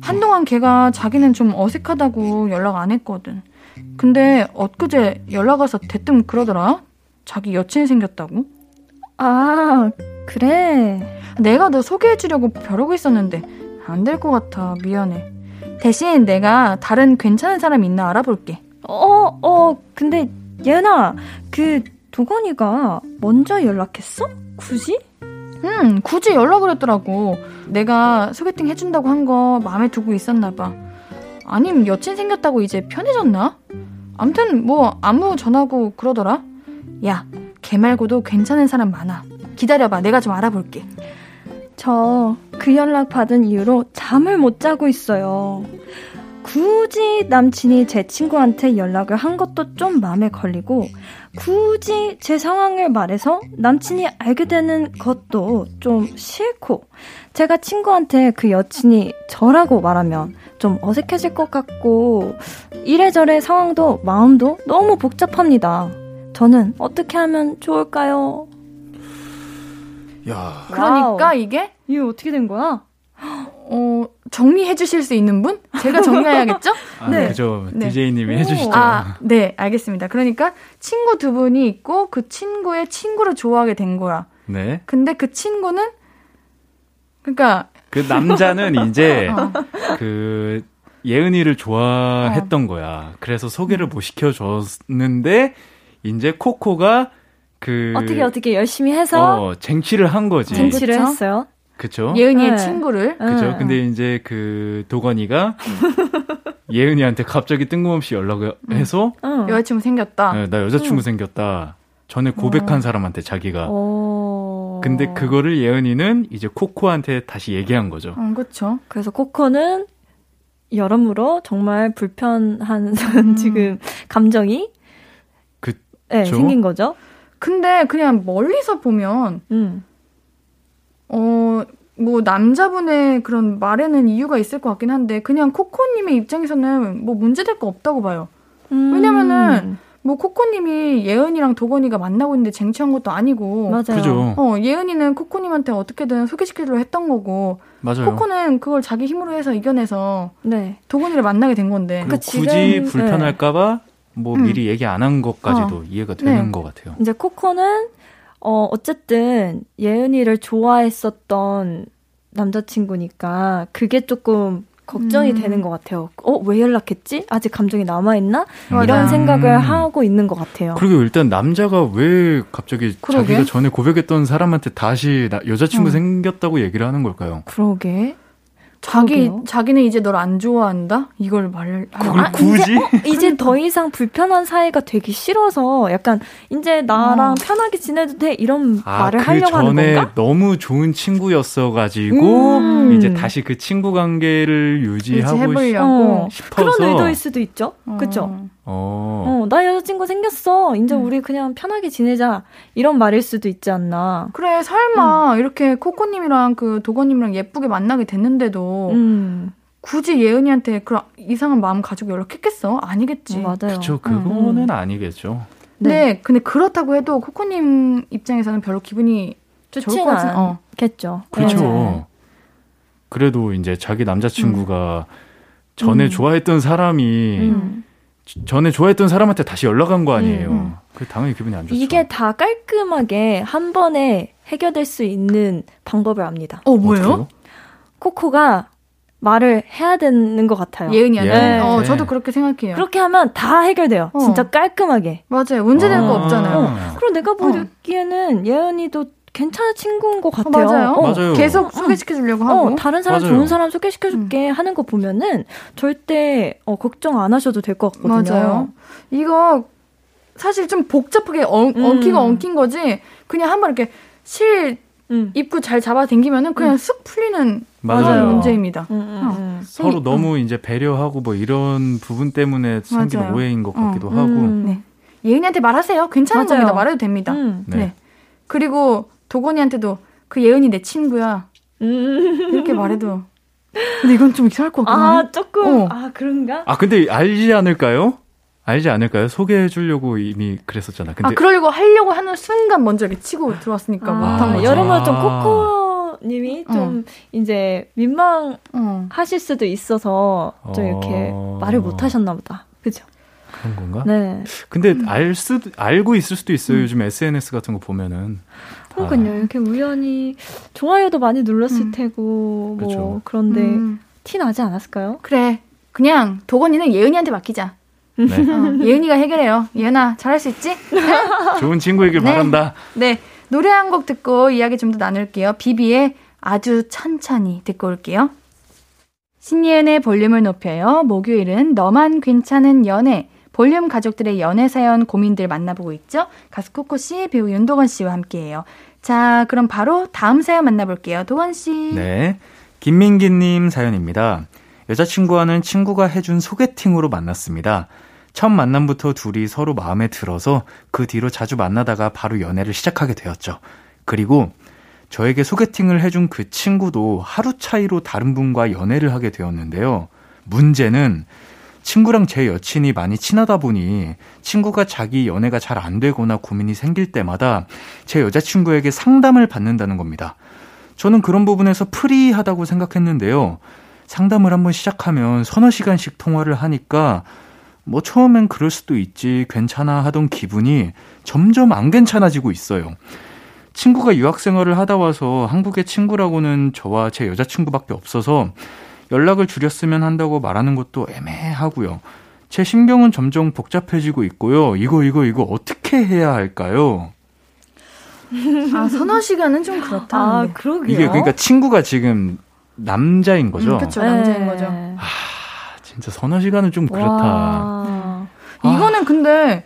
한동안 걔가 자기는 좀 어색하다고 연락 안 했거든. 근데 엊그제 연락 와서 대뜸 그러더라. 자기 여친 생겼다고. 아, 그래. 내가 너 소개해주려고 벼르고 있었는데 안 될 것 같아. 미안해. 대신 내가 다른 괜찮은 사람 있나 알아볼게. 어, 어, 근데 예은아, 그 도건이가 먼저 연락했어? 굳이? 음, 굳이 연락을 했더라고. 내가 소개팅 해준다고 한 거 마음에 두고 있었나 봐. 아님 여친 생겼다고 이제 편해졌나? 암튼 뭐 안무 전하고 그러더라. 야, 걔 말고도 괜찮은 사람 많아. 기다려봐. 내가 좀 알아볼게. 저 그 연락 받은 이후로 잠을 못 자고 있어요. 굳이 남친이 제 친구한테 연락을 한 것도 좀 마음에 걸리고, 굳이 제 상황을 말해서 남친이 알게 되는 것도 좀 싫고, 제가 친구한테 그 여친이 저라고 말하면 좀 어색해질 것 같고, 이래저래 상황도 마음도 너무 복잡합니다. 저는 어떻게 하면 좋을까요? 야, 그러니까 와우. 이게 이게 어떻게 된 거야? 어, 정리해 주실 수 있는 분? 제가 정리해야겠죠? 아, 네. 그죠. 네. DJ님이 해주시죠. 아, 네, 알겠습니다. 그러니까 친구 두 분이 있고 그 친구의 친구를 좋아하게 된 거야. 네. 근데 그 친구는 그러니까 그 남자는 이제 어. 그 예은이를 좋아했던 거야. 그래서 소개를 못 시켜줬는데 이제 코코가 그 어떻게 어떻게 열심히 해서 어, 쟁취를 한 거지. 쟁취- 쟁취를 그쵸? 했어요. 그쵸? 예은이의 네. 친구를 그죠. 응, 근데 이제 그 도건이가 예은이한테 갑자기 뜬금없이 연락을 해서 응. 여자친구 생겼다. 네, 나 여자친구 응. 생겼다. 전에 고백한 사람한테 자기가. 오. 근데 그거를 예은이는 이제 코코한테 다시 얘기한 거죠. 음, 그렇죠. 그래서 코코는 여러모로 정말 불편한 지금 감정이 그- 네? 생긴 거죠. 근데 그냥 멀리서 보면 음. 어, 뭐 남자분의 그런 말에는 이유가 있을 것 같긴 한데 그냥 코코님의 입장에서는 뭐 문제될 거 없다고 봐요. 음. 왜냐면은 뭐 코코님이 예은이랑 도건이가 만나고 있는데 쟁취한 것도 아니고 맞아요. 그죠. 어 예은이는 코코님한테 어떻게든 소개시켜주려 했던 거고 맞아요. 코코는 그걸 자기 힘으로 해서 이겨내서 네. 도건이를 만나게 된 건데 지금- 굳이 불편할까봐 뭐 음. 미리 얘기 안 한 것까지도 어. 이해가 되는 네. 것 같아요. 이제 코코는 어 어쨌든 예은이를 좋아했었던 남자친구니까 그게 조금 걱정이 음. 되는 것 같아요. 어, 왜 연락했지? 아직 감정이 남아있나? 맞아. 이런 생각을 음. 하고 있는 것 같아요. 그리고 일단 남자가 왜 갑자기 그러게. 자기가 전에 고백했던 사람한테 다시 나- 여자친구 어. 생겼다고 얘기를 하는 걸까요? 그러게. 자기 그러게요. 자기는 이제 널 안 좋아한다 이걸 말을 그걸 아, 굳이? 이제 더 이상 불편한 사이가 되기 싫어서 약간 이제 나랑 어. 편하게 지내도 돼 이런 아, 말을 그 하려고 하는 전에 건가? 너무 좋은 친구였어 가지고 음. 이제 다시 그 친구 관계를 유지하고 유지해보려고 어, 싶어서 그런 의도일 수도 있죠. 그쵸? 어. 어. 어, 나 여자친구 생겼어. 이제 음. 우리 그냥 편하게 지내자. 이런 말일 수도 있지 않나. 그래 음. 설마 이렇게 코코님이랑 그 도건님이랑 예쁘게 만나게 됐는데도 음, 굳이 예은이한테 그런 이상한 마음 가지고 연락했겠어? 아니겠지. 어, 맞아요. 그쵸, 그거는 음. 아니겠죠. 네. 근데 그렇다고 해도 코코님 입장에서는 별로 기분이 같은. 어. 않겠죠. 그렇죠. 네. 그래도 이제 자기 남자친구가 전에 음. 좋아했던 사람이 음. 전에 좋아했던 사람한테 다시 연락한 거 아니에요. 음, 음. 그 당연히 기분이 안 좋죠. 이게 다 깔끔하게 한 번에 해결될 수 있는 방법을 압니다. 어 뭐예요? 코코가 말을 해야 되는 것 같아요. 예은이한테. 네. 어 저도 그렇게 생각해요. 그렇게 하면 다 해결돼요. 어. 진짜 깔끔하게. 맞아요. 문제될 거 아. 없잖아요. 그리고 내가 보기에는 예은이도 괜찮은 친구인 것 어, 같아요. 맞아요. 어, 맞아요. 계속 소개시켜 주려고 하고. 어, 다른 사람 맞아요. 좋은 사람 소개시켜 줄게 하는 거 보면은 절대 어, 걱정 안 하셔도 될 것 같거든요. 맞아요. 이거 사실 좀 복잡하게 엉, 음. 엉키고 엉킨 거지. 그냥 한번 이렇게 실 음. 입구 잘 잡아 당기면은 그냥 쓱 풀리는 맞아요. 문제입니다. 음, 음, 어. 음. 서로 음. 너무 이제 배려하고 뭐 이런 부분 때문에 생긴 맞아요. 오해인 것 어. 같기도 음. 하고. 네. 예은이한테 말하세요. 괜찮은 맞아요. 겁니다. 말해도 됩니다. 음. 네. 네. 그리고 도건이한테도 그 예은이 내 친구야. 음. 이렇게 말해도. 근데 이건 좀 이상할 것 같긴. 아, 조금, 어. 아, 그런가? 아 근데 알지 않을까요? 알지 않을까요? 소개해 주려고 이미 그랬었잖아. 근데 아, 그러려고 하려고 하는 순간 먼저 이렇게 치고 들어왔으니까 아, 거죠. 여러모로 좀 아. 코코 님이 좀 이제 민망하실 어. 수도 있어서 좀 이렇게 어. 말을 못 하셨나 보다. 그죠? 그런 건가? 네. 근데 알 수도 알고 있을 수도 있어요. 요즘 SNS 같은 거 보면은. 다. 그러니까요. 이렇게 우연히 좋아요도 많이 눌렀을 음. 테고, 뭐, 그쵸. 그런데 음. 티 나지 않았을까요? 그래. 그냥 도건이는 예은이한테 맡기자. 네. 어, 예은이가 해결해요. 예은아, 잘할 수 있지? 좋은 친구이길 네. 바란다. 네. 노래 한 곡 듣고 이야기 좀 더 나눌게요. 비비의 아주 찬찬히 듣고 올게요. 신예은의 볼륨을 높여요. 목요일은 너만 괜찮은 연애. 볼륨 가족들의 연애 사연 고민들 만나보고 있죠. 가수 코코 씨, 배우 윤도건 씨와 함께해요. 자, 그럼 바로 다음 사연 만나볼게요. 도건 씨. 네. 김민기님 사연입니다. 여자친구와는 친구가 해준 소개팅으로 만났습니다. 첫 만남부터 둘이 서로 마음에 들어서 그 뒤로 자주 만나다가 바로 연애를 시작하게 되었죠. 그리고 저에게 소개팅을 해준 그 친구도 하루 차이로 다른 분과 연애를 하게 되었는데요. 문제는 친구랑 제 여친이 많이 친하다 보니 친구가 자기 연애가 잘 안 되거나 고민이 생길 때마다 제 여자친구에게 상담을 받는다는 겁니다. 저는 그런 부분에서 프리하다고 생각했는데요. 상담을 한번 시작하면 서너 시간씩 통화를 하니까 뭐 처음엔 그럴 수도 있지 괜찮아 하던 기분이 점점 안 괜찮아지고 있어요. 친구가 유학 생활을 하다 와서 한국의 친구라고는 저와 제 여자친구밖에 없어서 연락을 줄였으면 한다고 말하는 것도 애매하고요. 제 신경은 점점 복잡해지고 있고요. 이거 이거 이거 어떻게 해야 할까요? 아, 서너 시간은 좀 그렇다. 아. 그러게요. 이게 그러니까 친구가 지금 남자인 거죠. 음, 그쵸. 남자인 거죠. 아, 진짜 서너 시간은 좀 그렇다. 와. 아. 이거는 근데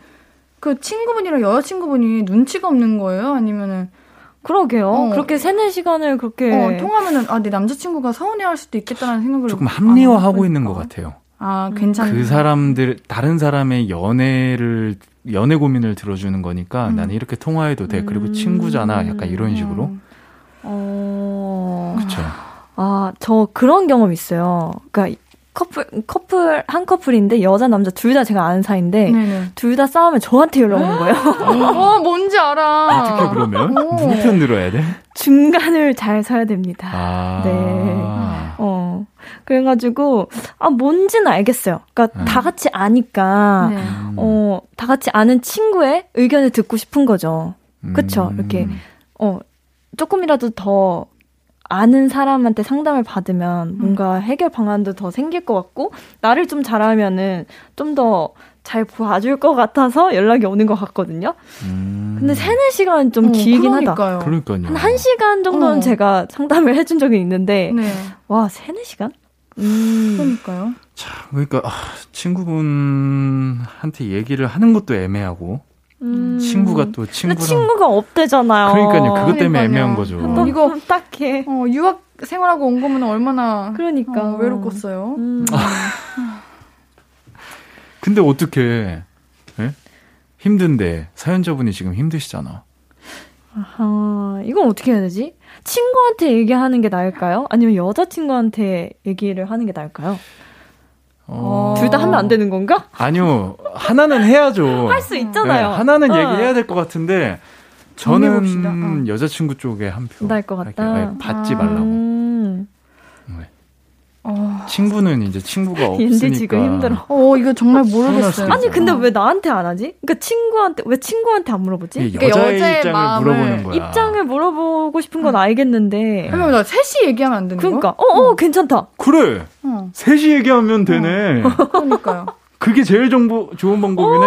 그 친구분이랑 여자친구분이 눈치가 없는 거예요? 아니면은 그러게요. 어. 그렇게 세네 시간을 그렇게. 어, 통하면은 아 내 남자친구가 서운해할 수도 있겠다라는 생각을 조금 안 합리화하고 하고 있는? 것 같아요. 아 괜찮. 그 사람들 다른 사람의 연애를 연애 고민을 들어주는 거니까 음. 나는 이렇게 통화해도 돼. 그리고 친구잖아. 약간 이런 식으로. 음. 어. 그렇죠. 아, 저 그런 경험 있어요. 그러니까 커플 커플 한 커플인데 여자 남자 둘 다 제가 아는 사이인데 둘 다 싸우면 저한테 연락 오는 거예요. 어, 뭔지 알아. 어떻게 그러면 누구 편 들어야 돼? 중간을 잘 서야 됩니다. 아. 네. 어. 그래가지고, 아, 뭔지는 알겠어요. 그러니까 음. 다 같이 아니까, 네. 어, 다 같이 아는 친구의 의견을 듣고 싶은 거죠. 그쵸? 음. 이렇게, 어, 조금이라도 더 아는 사람한테 상담을 받으면 뭔가 해결 방안도 더 생길 것 같고, 나를 좀 잘하면은 좀 더 잘 봐줄 것 같아서 연락이 오는 것 같거든요. 음. 근데 3, 4시간 좀 어, 길긴 그러니까요. 하다. 그러니까요. 한 1시간 정도는 어. 제가 상담을 해준 적이 있는데, 네. 와, 3, 4시간? 음. 그러니까요. 자, 그러니까 아, 친구분한테 얘기를 하는 것도 애매하고 음. 친구가 또 친구랑 친구가 없대잖아요. 그러니까요. 그것 때문에 그러니까요. 애매한 거죠. 음. 이거 딱해. 어, 유학 생활하고 온 거면 얼마나 그러니까 어, 외롭겠어요. 음. 근데 어떻게 예? 힘든데 사연자분이 지금 힘드시잖아. 아, 이건 어떻게 해야 되지? 친구한테 얘기하는 게 나을까요? 아니면 여자친구한테 얘기를 하는 게 나을까요? 어... 둘다 하면 안 되는 건가? 아니요. 하나는 해야죠. 할 수 있잖아요. 네, 하나는 어. 얘기해야 될 것 같은데 저는 어. 여자친구 쪽에 한 표. 날 것 같다. 받지 말라고. 어... 친구는 이제 친구가 없으니까. 지금 힘들어. 어, 이거 정말 모르겠어요. 아니, 근데 왜 나한테 안 하지? 그러니까 친구한테, 왜 친구한테 안 물어보지? 그러니까 여자의, 여자의 입장을 마음을, 물어보는 거야. 입장을 물어보고 싶은 건 알겠는데. 그러면 나 셋이 얘기하면 안 되는 거야? 그러니까, 어, 어, 괜찮다. 그래. 어. 셋이 얘기하면 되네. 어. 그러니까요. 그게 제일 정보 좋은 방법이네.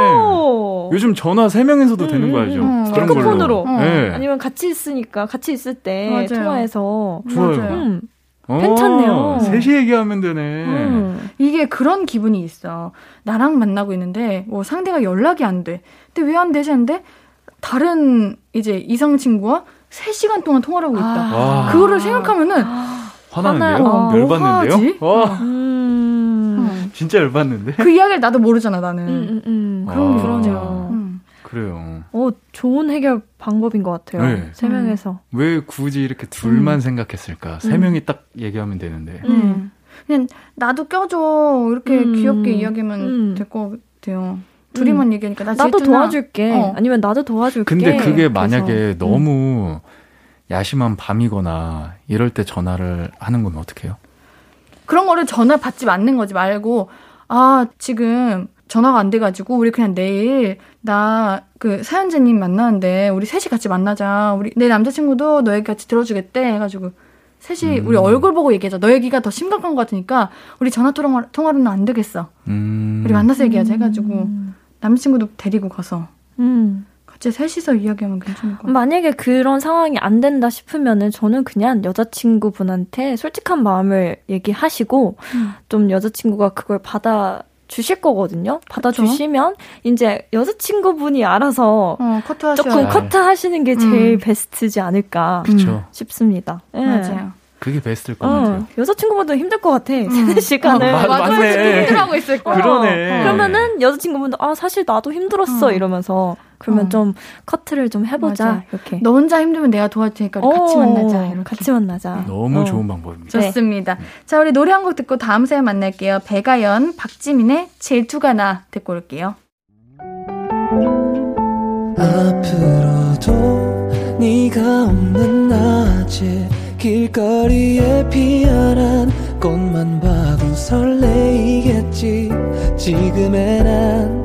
요즘 전화 3 명에서도 음, 되는 거 알죠? 음, 스피커폰으로. 음. 네. 아니면 같이 있으니까, 같이 있을 때 맞아요. 통화해서. 좋아요. 음. 괜찮네요. 어, 셋이 얘기하면 되네. 음. 이게 그런 기분이 있어. 나랑 만나고 있는데 뭐 상대가 연락이 안 돼. 근데 왜 안 되지? 는데 다른 이제 이성 친구와 3시간 동안 통화를 하고 있다. 아. 그거를 생각하면은 아. 화나는데요? 어, 열받는데요? 와. 음. 진짜 열받는데? 그 이야기를 나도 모르잖아, 나는. 음, 음, 음. 그런 게 그러네요. 그래요. 어, 좋은 해결 방법인 것 같아요. 네. 세 명에서. 음. 왜 굳이 이렇게 둘만 음. 생각했을까? 세 음. 명이 딱 얘기하면 되는데. 음. 그냥 나도 껴줘. 이렇게 음. 귀엽게 이야기하면 음. 될것 같아요. 둘이만 얘기하니까 나 나도 도와줄게. 어. 아니면 나도 도와줄게. 근데 그게 만약에 그래서. 너무 야심한 밤이거나 이럴 때 전화를 하는 건 어떻게 해요? 그런 거를 전화 받지 않는 거지 말고 아 지금 전화가 안 돼가지고 우리 그냥 내일 나 그 사연자님 만나는데 우리 셋이 같이 만나자. 우리 내 남자친구도 너 얘기 같이 들어주겠대 해가지고 셋이 음. 우리 얼굴 보고 얘기하자. 너 얘기가 더 심각한 것 같으니까 우리 전화 통화, 통화로는 안 되겠어. 음. 우리 만나서 얘기하자 해가지고 음. 남자친구도 데리고 가서 음. 같이 셋이서 이야기하면 괜찮을 것 같아요. 만약에 그런 상황이 안 된다 싶으면은 저는 그냥 여자친구분한테 솔직한 마음을 얘기하시고 음. 좀 여자친구가 그걸 받아 주실 거거든요. 받아주시면 이제 여자친구분이 알아서 어, 조금 커트하시는 게 제일 음. 베스트지 않을까 그쵸. 싶습니다. 네. 맞아요. 그게 베스트일 것 어, 같아요. 여자친구분도 힘들 것 같아. 음. 3, 시간을. 어, 맞, 맞네. 힘들어하고 있을 거야. 그러네. 어. 그러면은 여자친구분도 아 사실 나도 힘들었어 어. 이러면서 그러면 어. 좀 커트를 좀 해보자 맞아. 이렇게. 너 혼자 힘들면 내가 도와줄 테니까 같이 만나자. 이렇게. 같이 만나자. 너무 어. 좋은 방법입니다. 좋습니다. 네. 자 우리 노래 한 곡 듣고 다음 사연 만날게요. 배가연, 박지민의 질투가 나 듣고 올게요. 앞으로도 네가 없는 낮에 길거리에 피어난 꽃만 봐도 설레이겠지 지금의 난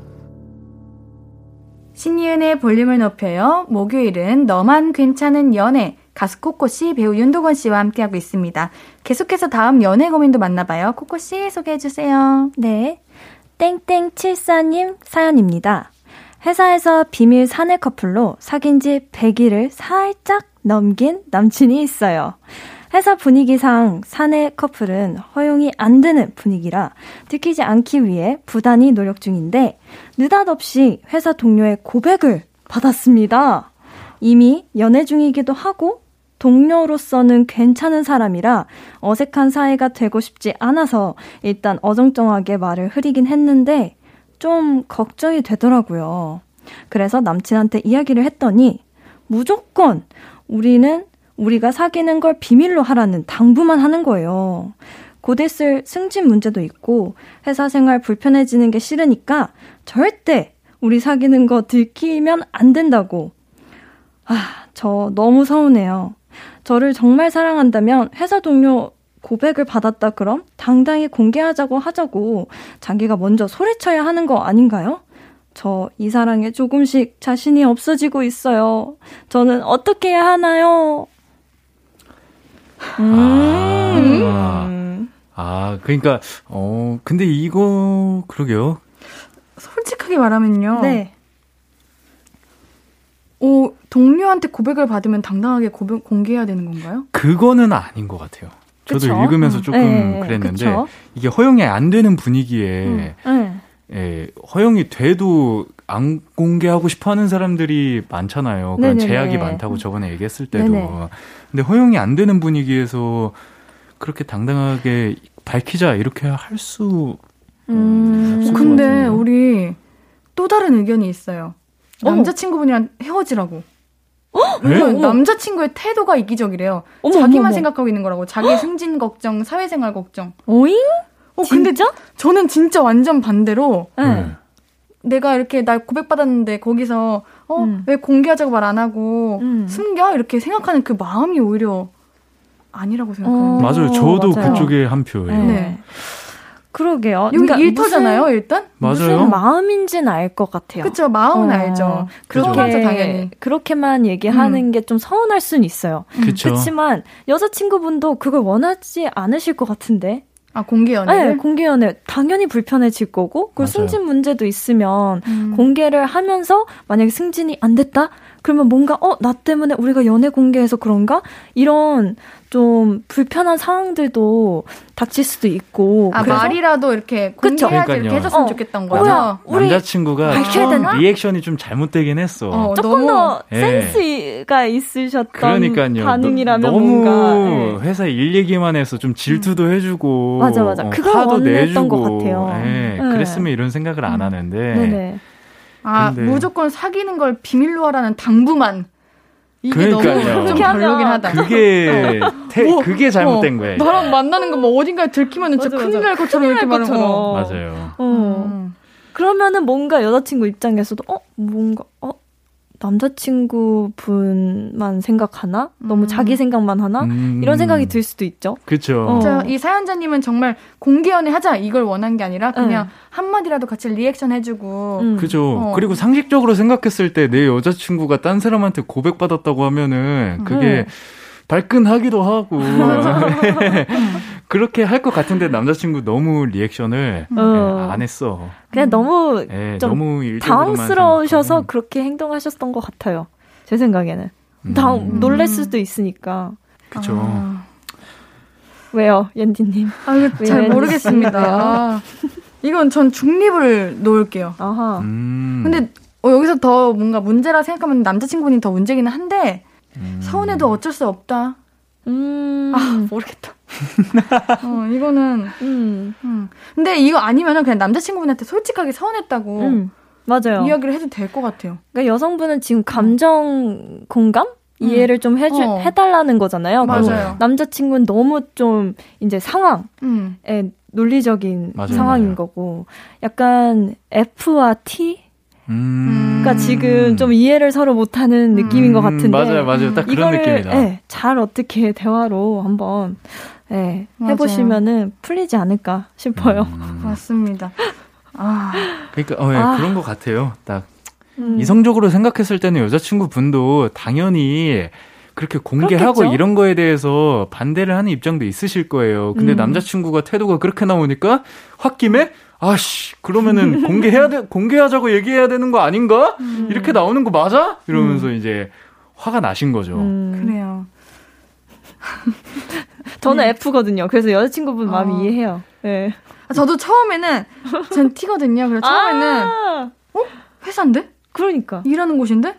신이은의 볼륨을 높여요. 목요일은 너만 괜찮은 연애. 가수 코코씨, 배우 윤도건 씨와 함께하고 있습니다. 계속해서 다음 연애 고민도 만나봐요. 코코씨 소개해주세요. 네. 땡땡74님 사연입니다. 회사에서 비밀 사내 커플로 사귄 지 100일을 살짝 넘긴 남친이 있어요. 회사 분위기상 사내 커플은 허용이 안 되는 분위기라 들키지 않기 위해 부단히 노력 중인데 느닷없이 회사 동료의 고백을 받았습니다. 이미 연애 중이기도 하고 동료로서는 괜찮은 사람이라 어색한 사이가 되고 싶지 않아서 일단 어정쩡하게 말을 흐리긴 했는데 좀 걱정이 되더라고요. 그래서 남친한테 이야기를 했더니 무조건 우리는 우리가 사귀는 걸 비밀로 하라는 당부만 하는 거예요. 곧 있을 승진 문제도 있고 회사 생활 불편해지는 게 싫으니까 절대 우리 사귀는 거 들키면 안 된다고. 아, 저 너무 서운해요. 저를 정말 사랑한다면 회사 동료 고백을 받았다 그럼 당당히 공개하자고 하자고 자기가 먼저 소리쳐야 하는 거 아닌가요? 저 이 사랑에 조금씩 자신이 없어지고 있어요. 저는 어떻게 해야 하나요? 음. 아, 아, 그러니까 어 근데 이거 그러게요. 솔직하게 말하면요. 네. 오, 동료한테 고백을 받으면 당당하게 고백, 공개해야 되는 건가요? 그거는 아닌 것 같아요. 저도 그쵸? 읽으면서 음. 조금 네, 그랬는데 그쵸? 이게 허용이 안 되는 분위기에 음. 네. 예, 허용이 돼도 안 공개하고 싶어 하는 사람들이 많잖아요. 그런 네네네. 제약이 많다고 저번에 얘기했을 때도. 네네. 근데 허용이 안 되는 분위기에서 그렇게 당당하게 밝히자 이렇게 할 수 음. 것 근데. 우리 또 다른 의견이 있어요. 어머. 남자친구분이랑 헤어지라고. 네? 왜냐면 어머. 남자친구의 태도가 이기적이래요. 어머, 자기만 어머, 어머. 생각하고 있는 거라고. 자기 승진 걱정, 사회생활 걱정. 오잉? 어, 근데 진짜? 저는 진짜 완전 반대로 네. 내가 이렇게 날 고백받았는데 거기서 어, 음. 왜 공개하자고 말 안 하고 음. 숨겨? 이렇게 생각하는 그 마음이 오히려 아니라고 어. 생각하는데. 맞아요. 저도 맞아요. 그쪽에 한 표예요. 네. 그러게요. 여기 그러니까 일터잖아요, 일단? 맞아요. 무슨 마음인지는 알 것 같아요. 그쵸, 마음은 어, 알죠. 그렇게 하죠, 그렇게 당연히. 그렇게만 얘기하는 게좀 서운할 수는 있어요. 그쵸. 그렇지만 여자친구분도 그걸 원하지 않으실 것 같은데. 아, 공개 네, 연애를? 공개 연애 당연히 불편해질 거고, 그리고 맞아요. 승진 문제도 있으면 음. 공개를 하면서 만약에 승진이 안 됐다? 그러면 뭔가 어 나 때문에 우리가 연애 공개해서 그런가 이런 좀 불편한 상황들도 닥칠 수도 있고 아, 그래서 말이라도 이렇게. 공개하지 이렇게. 해줬으면 어. 좋겠던 뭐야, 거죠. 우리 남자친구가 되나? 리액션이 좀 잘못되긴 했어. 어, 조금 너무- 더 예. 센스가 있으셨던 그러니까요. 반응이라면 너, 무 뭔가 예. 회사 일 얘기만 해서 좀 질투도 해주고 맞아, 맞아. 어, 그걸 화도 원했던 내주고 것 같아요. 예, 네. 그랬으면 이런 생각을 안 하는데 네네 아, 근데- 무조건 사귀는 걸 비밀로 하라는 당부만. 이게 그러니까요. 너무 좀 그렇게 하면 별로긴 하다. 그게 태- 뭐, 그게 잘못된 어, 거예요. 너랑 만나는 거 뭐 어딘가에 들키면 진짜 맞아, 큰일. 날 것처럼 이렇게 말하는 것처럼. 거. 맞아요. 어. 음. 그러면은 뭔가 여자친구 입장에서도 어 뭔가 어 남자친구분만 생각하나 너무 음. 자기 생각만 하나 음, 이런 생각이 들 수도 있죠. 그쵸. 어. 이 사연자님은 정말 공개 연애 하자 이걸 원한 게 아니라 그냥 한마디라도 같이 리액션 해주고 음. 그죠. 어. 그리고 상식적으로 생각했을 때 내 여자친구가 딴 사람한테 고백받았다고 하면은 그게 발끈하기도 하고 그렇게 할 것 같은데 남자친구 너무 리액션을 어. 예, 안 했어. 그냥 너무 예, 좀 너무 당황스러우셔서. 그렇게 행동하셨던 것 같아요. 제 생각에는 음. 당 놀랄 수도 있으니까 그죠. 아, 왜요, 옌디님? 아, 잘왜 모르겠습니다. 아, 이건 전 중립을 놓을게요. 아하. 음. 근데 어, 여기서 더 뭔가 문제라 생각하면 남자친구분이 더 문제기는 한데 음. 서운해도 어쩔 수 없다. 음. 아 모르겠다. 어 이거는 음. 음. 근데 이거 아니면은 그냥 남자친구분한테 솔직하게 서운했다고 음. 맞아요. 이야기를 해도 될 것 같아요. 그러니까 여성분은 지금 감정 공감 이해를 좀 해주 어. 해달라는 거잖아요. 맞아요. 남자친구는 너무 좀 이제 상황에 음. 논리적인 맞아요, 상황인 맞아요. 거고 약간 F와 T 음. 가 지금 좀 이해를 서로 못하는 느낌인 것 음, 같은데 맞아요, 맞아요. 딱 그런 이거를 느낌이다. 예, 잘 어떻게 대화로 한번 예, 맞아요. 해보시면은 풀리지 않을까 싶어요. 음. 맞습니다. 아 그러니까 어, 예, 아. 그런 것 같아요. 딱 음. 이성적으로 생각했을 때는 여자친구 분도 당연히 그렇게 공개하고 그렇겠죠? 이런 거에 대해서 반대를 하는 입장도 있으실 거예요. 근데 음. 남자친구가 태도가 그렇게 나오니까 홧김에 아씨 그러면은 공개해야 돼 공개하자고 얘기해야 되는 거 아닌가? 이렇게 나오는 거 맞아? 이러면서 이제 화가 나신 거죠. 음. 그래요. 저는 F거든요. 그래서 여자친구분 아. 마음 이해해요. 네. 아, 저도 처음에는 전 T거든요. 그래서 처음에는 아~ 어 회사인데? 그러니까 일하는 곳인데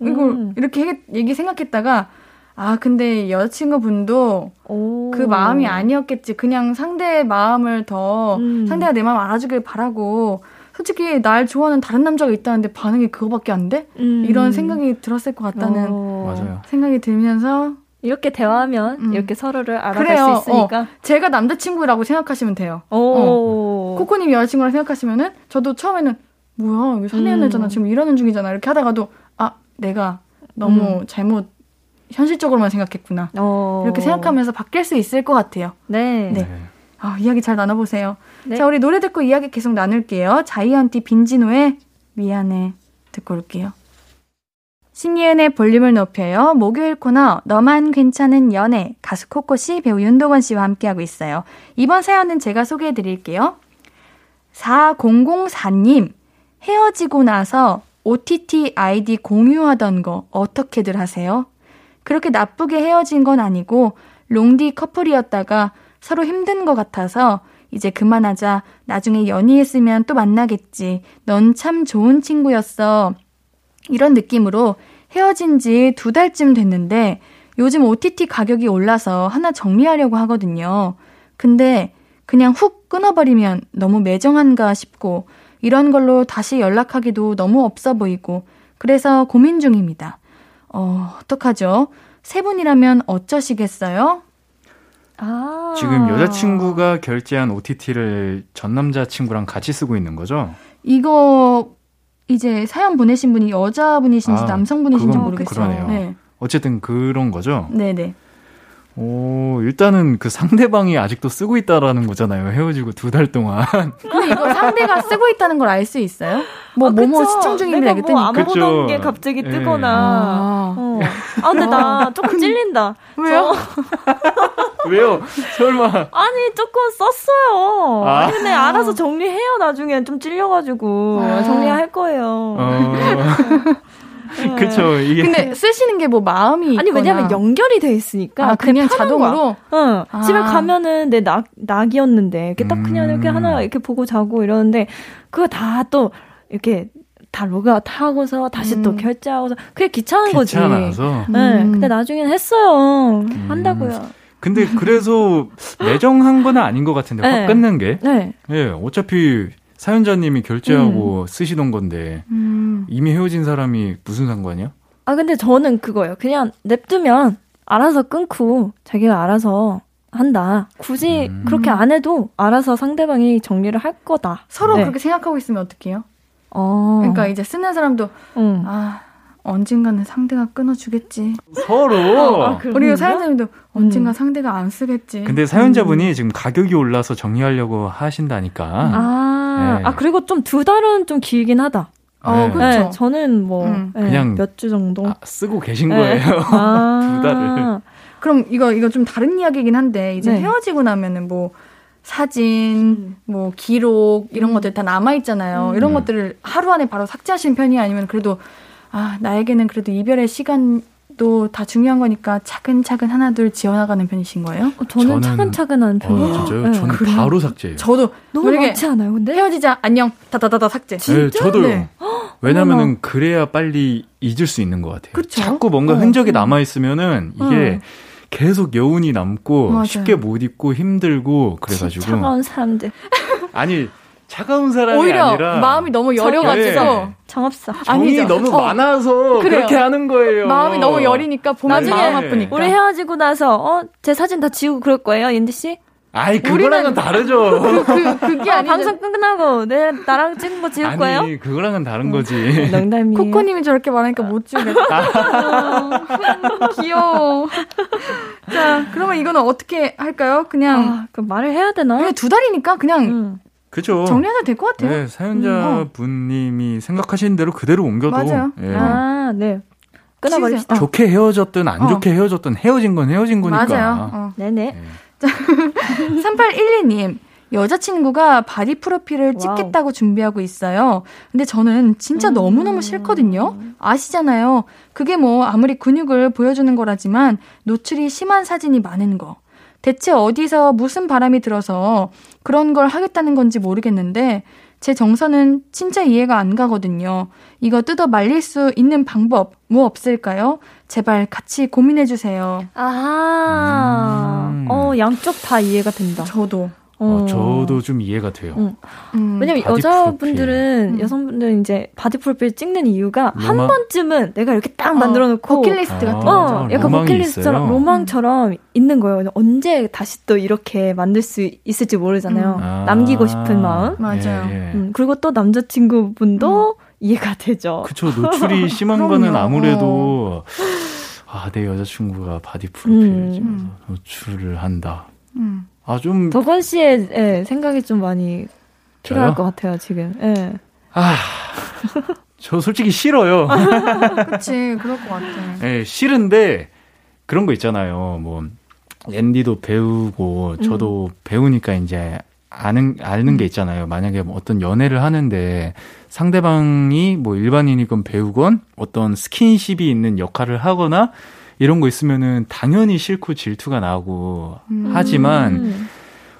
이걸 음. 이렇게 얘기 생각했다가 아 근데 여자친구분도 오. 그 마음이 아니었겠지. 그냥 상대의 마음을 더 음. 상대가 내 마음 알아주길 바라고 솔직히 날 좋아하는 다른 남자가 있다는데 반응이 그거밖에 안 돼? 음. 이런 생각이 들었을 것 같다는 어. 생각이 들면서 이렇게 대화하면 음. 이렇게 서로를 알아갈 그래요. 수 있으니까. 어, 제가 남자친구라고 생각하시면 돼요. 어. 코코님 여자친구라 생각하시면은 저도 처음에는 뭐야 이거 사내연 애잖아 음. 지금 일하는 중이잖아 이렇게 하다가도 아 내가 너무 음. 잘못 현실적으로만 생각했구나 어. 이렇게 생각하면서 바뀔 수 있을 것 같아요. 네. 네. 아, 이야기 잘 나눠보세요. 네. 자, 우리 노래 듣고 이야기 계속 나눌게요. 자이언티 빈지노의 미안해 듣고 올게요. 신예은의 볼륨을 높여요. 목요일 코너 너만 괜찮은 연애 가수 코코 씨 배우 윤도건 씨와 함께하고 있어요. 이번 사연은 제가 소개해 드릴게요. 4004님 헤어지고 나서 OTT 아이디 공유하던 거 어떻게들 하세요? 그렇게 나쁘게 헤어진 건 아니고 롱디 커플이었다가 서로 힘든 것 같아서 이제 그만하자. 나중에 연희했으면 또 만나겠지. 넌 참 좋은 친구였어. 이런 느낌으로 헤어진 지 두 달쯤 됐는데 요즘 OTT 가격이 올라서 하나 정리하려고 하거든요. 근데 그냥 훅 끊어버리면 너무 매정한가 싶고 이런 걸로 다시 연락하기도 너무 없어 보이고 그래서 고민 중입니다. 어, 어떡하죠? 세 분이라면 어쩌시겠어요? 아. 지금 여자친구가 결제한 OTT를 전 남자친구랑 같이 쓰고 있는 거죠? 이거 이제 사연 보내신 분이 여자분이신지 아, 남성분이신지 모르겠어요. 그러네요. 네. 어쨌든 그런 거죠? 네네. 오, 일단은 그 상대방이 아직도 쓰고 있다라는 거잖아요. 헤어지고 두 달 동안. 근데 이거 상대가 쓰고 있다는 걸 알 수 있어요? 뭐, 아, 뭐뭐 시청 중입니다. 내가 뭐안 보던 게 갑자기 예. 뜨거나. 아. 어. 아, 근데 나 조금 찔린다. 왜요? 왜요? 설마. 아니, 조금 썼어요. 아. 아니, 근데 알아서 정리해요, 나중에. 좀 찔려가지고. 아. 정리할 거예요. 어. 그쵸. 이게. 근데 쓰시는 게 뭐 마음이. 아니, 왜냐면 연결이 돼 있으니까. 아, 그냥 자동으로? 응. 아. 집에 가면은 내 낙, 낙이었는데, 이렇게 딱 그냥 이렇게 하나 음. 이렇게 보고 자고 이러는데, 그거 다 또, 이렇게 다 로그아웃 하고서 다시 음. 또 결제하고서 그게 귀찮은 거지. 귀찮아서. 네. 음. 근데 나중에는 했어요. 음. 한다고요. 근데 그래서 매정한 건 아닌 것 같은데 네. 확 끊는 게. 네. 예, 어차피 사연자님이 결제하고 음. 쓰시던 건데 음. 이미 헤어진 사람이 무슨 상관이야? 아 근데 저는 그거예요. 그냥 냅두면 알아서 끊고 자기가 알아서 한다. 굳이 음. 그렇게 안 해도 알아서 상대방이 정리를 할 거다. 서로 네. 그렇게 생각하고 있으면 어떡해요? 어. 그러니까 이제 쓰는 사람도 음. 아 언젠가는 상대가 끊어주겠지. 서로. 아, 우리 사연자님도 언젠가 음. 상대가 안 쓰겠지. 근데 사연자분이 음. 지금 가격이 올라서 정리하려고 하신다니까. 아, 네. 아 그리고 좀 두 달은 좀 길긴 하다. 어, 네. 그렇죠. 네, 저는 뭐 음. 네, 그냥 몇 주 정도 아, 쓰고 계신 거예요. 아. 두 달을. 그럼 이거 이거 좀 다른 이야기긴 한데 이제 네. 헤어지고 나면은 뭐 사진, 음. 뭐 기록 이런 음. 것들 다 남아 있잖아요. 음. 이런 것들을 하루 안에 바로 삭제하시는 편이 아니면 그래도 아 나에게는 그래도 이별의 시간 도 다 중요한 거니까 차근차근 하나둘 지어나가는 편이신 거예요? 어, 저는, 저는 차근차근한 어, 편이에요. 어, 진짜요? 네. 저는 그래요? 바로 삭제해요. 저도 너무 많지 않아요, 근데 헤어지자 안녕 다다다다 삭제. 진짜? 네, 저도요. 네. 왜냐면은 그래야 빨리 잊을 수 있는 것 같아요. 그쵸? 자꾸 뭔가 어, 흔적이 남아 있으면은 이게. 어. 계속 여운이 남고 맞아요. 쉽게 못 입고 힘들고 그래가지고 차가운 사람들 아니 차가운 사람이 오히려 아니라 마음이 너무 여려가지고 네. 정없어 정이 아니죠. 너무 어. 많아서 그래요. 그렇게 하는 거예요. 마음이 너무 여리니까 보면 마음 아프니까. 우리 헤어지고 나서 어 제 사진 다 지우고 그럴 거예요, 옌디 씨? 아이 그거랑은 다르죠. 그, 그, 그게 아, 방송 끝나고 내 나랑 찍은 거 지울 아니, 거예요? 아니 그거랑은 다른 거지. 농담이. 코코님이 저렇게 말하니까 못 지우겠다. 아. 귀여워. 자 그러면 이거는 어떻게 할까요? 그냥 아, 그 말을 해야 되나? 그냥 두 달이니까 그냥. 음. 그죠. 정리해도 될 것 같아요. 네, 사연자 분님이 음. 생각하시는 대로 그대로 옮겨도. 맞아요. 예. 아, 네. 끊어버립시다. 좋게 헤어졌든 안 어. 좋게 헤어졌든 헤어진 건 헤어진 거니까. 맞아요. 어. 네네. 네. 3812님. 여자친구가 바디 프로필을 와우. 찍겠다고 준비하고 있어요. 근데 저는 진짜 음. 너무너무 싫거든요. 아시잖아요. 그게 뭐 아무리 근육을 보여주는 거라지만 노출이 심한 사진이 많은 거. 대체 어디서 무슨 바람이 들어서 그런 걸 하겠다는 건지 모르겠는데 제 정서는 진짜 이해가 안 가거든요. 이거 뜯어 말릴 수 있는 방법 뭐 없을까요? 제발 같이 고민해 주세요. 아, 음. 어, 양쪽 다 이해가 된다. 저도. 어, 어, 저도 좀 이해가 돼요. 어. 음. 왜냐면 여자분들은 음. 여성분들은 이제 바디 프로필 찍는 이유가 로망? 한 번쯤은 내가 이렇게 딱 어, 만들어 놓고 버킷리스트 아, 같은 어, 약간 버킷리스트처럼 로망처럼 있는 거예요. 언제 다시 또 이렇게 만들 수 있을지 모르잖아요. 음. 아, 남기고 싶은 마음. 맞아요. 예, 예. 음, 그리고 또 남자친구분도 음. 이해가 되죠. 그쵸. 노출이 심한 거는 아무래도 아, 내 여자친구가 바디 프로필을 찍어서 노출을 한다. 음. 아, 좀. 덕원 씨의 예, 생각이 좀 많이 필요할 저요? 것 같아요, 지금. 예. 아. 저 솔직히 싫어요. 그치, 그럴 것 같아. 예, 싫은데, 그런 거 있잖아요. 뭐, 앤디도 배우고, 저도 음. 배우니까 이제 아는, 아는 게 있잖아요. 만약에 뭐 어떤 연애를 하는데 상대방이 뭐 일반인이건 배우건 어떤 스킨십이 있는 역할을 하거나 이런 거 있으면은 당연히 싫고 질투가 나고 음. 하지만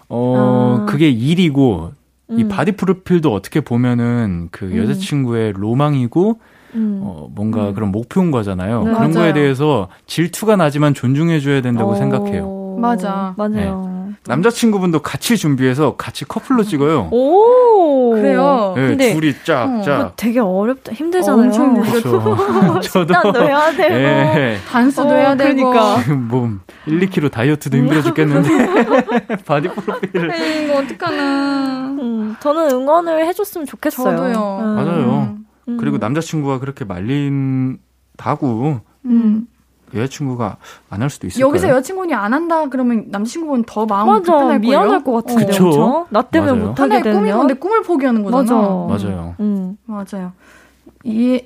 어 아. 그게 일이고 음. 이 바디 프로필도 어떻게 보면은 그 음. 여자친구의 로망이고 음. 어, 뭔가 음. 그런 목표인 거잖아요. 네, 그런 맞아요. 거에 대해서 질투가 나지만 존중해줘야 된다고 오. 생각해요. 맞아. 맞아요. 네. 남자친구분도 같이 준비해서 같이 커플로 찍어요. 오! 그래요? 네, 근데 둘이 짝, 어, 짝. 되게 어렵다. 힘들잖아요. 엄청 그렇죠. 저도. 해야 되고. 네. 단수도 어, 해야 되고. 그러니까. 뭐, 1, 2kg 다이어트도 힘들어 죽겠는데. 바디 프로필을. 에이, 이거 어떡하나. 음, 저는 응원을 해줬으면 좋겠어요. 저도요. 음. 맞아요. 음. 그리고 남자친구가 그렇게 말린다고. 음. 여자친구가 안 할 수도 있어요. 여기서 여자친구분이 안 한다 그러면 남자친구분 더 마음 불편할 미안할 것 같은데. 그쵸? 나 때문에 맞아요. 못 하게 되면. 꿈이 건데 꿈을 포기하는 거잖아. 맞아. 맞아요. 음. 맞아요. 이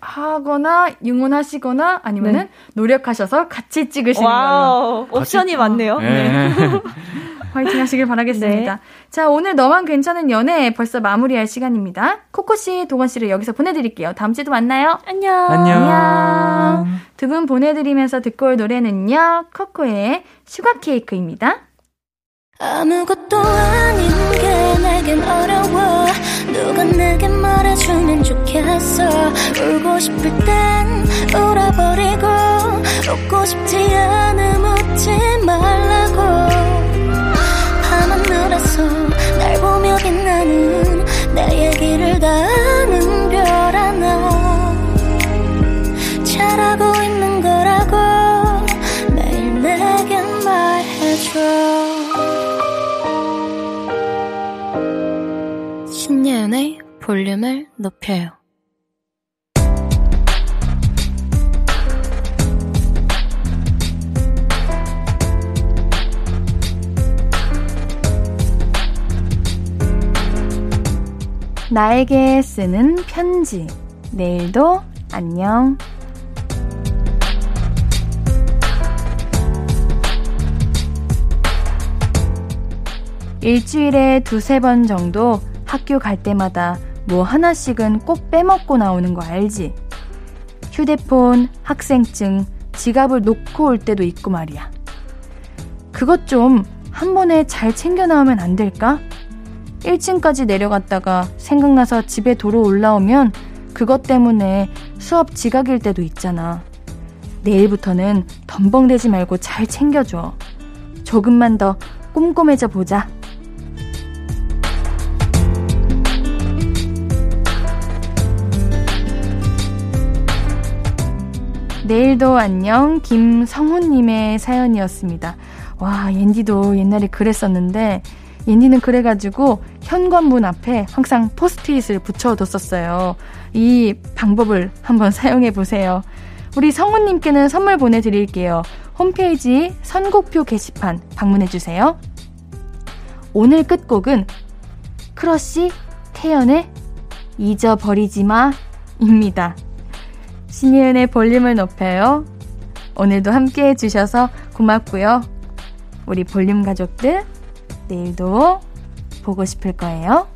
하거나 응원하시거나 아니면은 네. 노력하셔서 같이 찍으시는 걸로. 옵션이 많네요. 네. 네. 화이팅 하시길 바라겠습니다. 네. 자, 오늘 너만 괜찮은 연애 벌써 마무리할 시간입니다. 코코씨, 도건씨를 여기서 보내드릴게요. 다음 주에도 만나요. 안녕. 안녕. 두분 보내드리면서 듣고 올 노래는요. 코코의 슈가케이크입니다. 아무것도 아닌 게 내겐 어려워 누가 내게 말해주면 좋겠어 울고 싶을 땐 울어버리고 웃고 싶지 않음 웃지 말라고 하늘에서 날 보며 빛나는 내 얘기를 다 아는 별 하나. 잘하고 있는 거라고 매일 내게 말해줘. 신예은의 볼륨을 높여요 나에게 쓰는 편지. 내일도 안녕. 일주일에 두세 번 정도 학교 갈 때마다 뭐 하나씩은 꼭 빼먹고 나오는 거 알지? 휴대폰, 학생증, 지갑을 놓고 올 때도 있고 말이야. 그것 좀 한 번에 잘 챙겨 나오면 안 될까? 1층까지 내려갔다가 생각나서 집에 도로 올라오면 그것 때문에 수업 지각일 때도 있잖아. 내일부터는 덤벙대지 말고 잘 챙겨줘. 조금만 더 꼼꼼해져 보자. 내일도 안녕 김성훈님의 사연이었습니다. 와 옌디도 옛날에 그랬었는데 옌디는 그래가지고 현관문 앞에 항상 포스트잇을 붙여뒀었어요. 이 방법을 한번 사용해 보세요. 우리 성우님께는 선물 보내드릴게요. 홈페이지 선곡표 게시판 방문해주세요. 오늘 끝곡은 크러쉬 태연의 잊어버리지 마 입니다. 신예은의 볼륨을 높여요. 오늘도 함께 해주셔서 고맙고요. 우리 볼륨 가족들, 내일도 보고 싶을 거예요.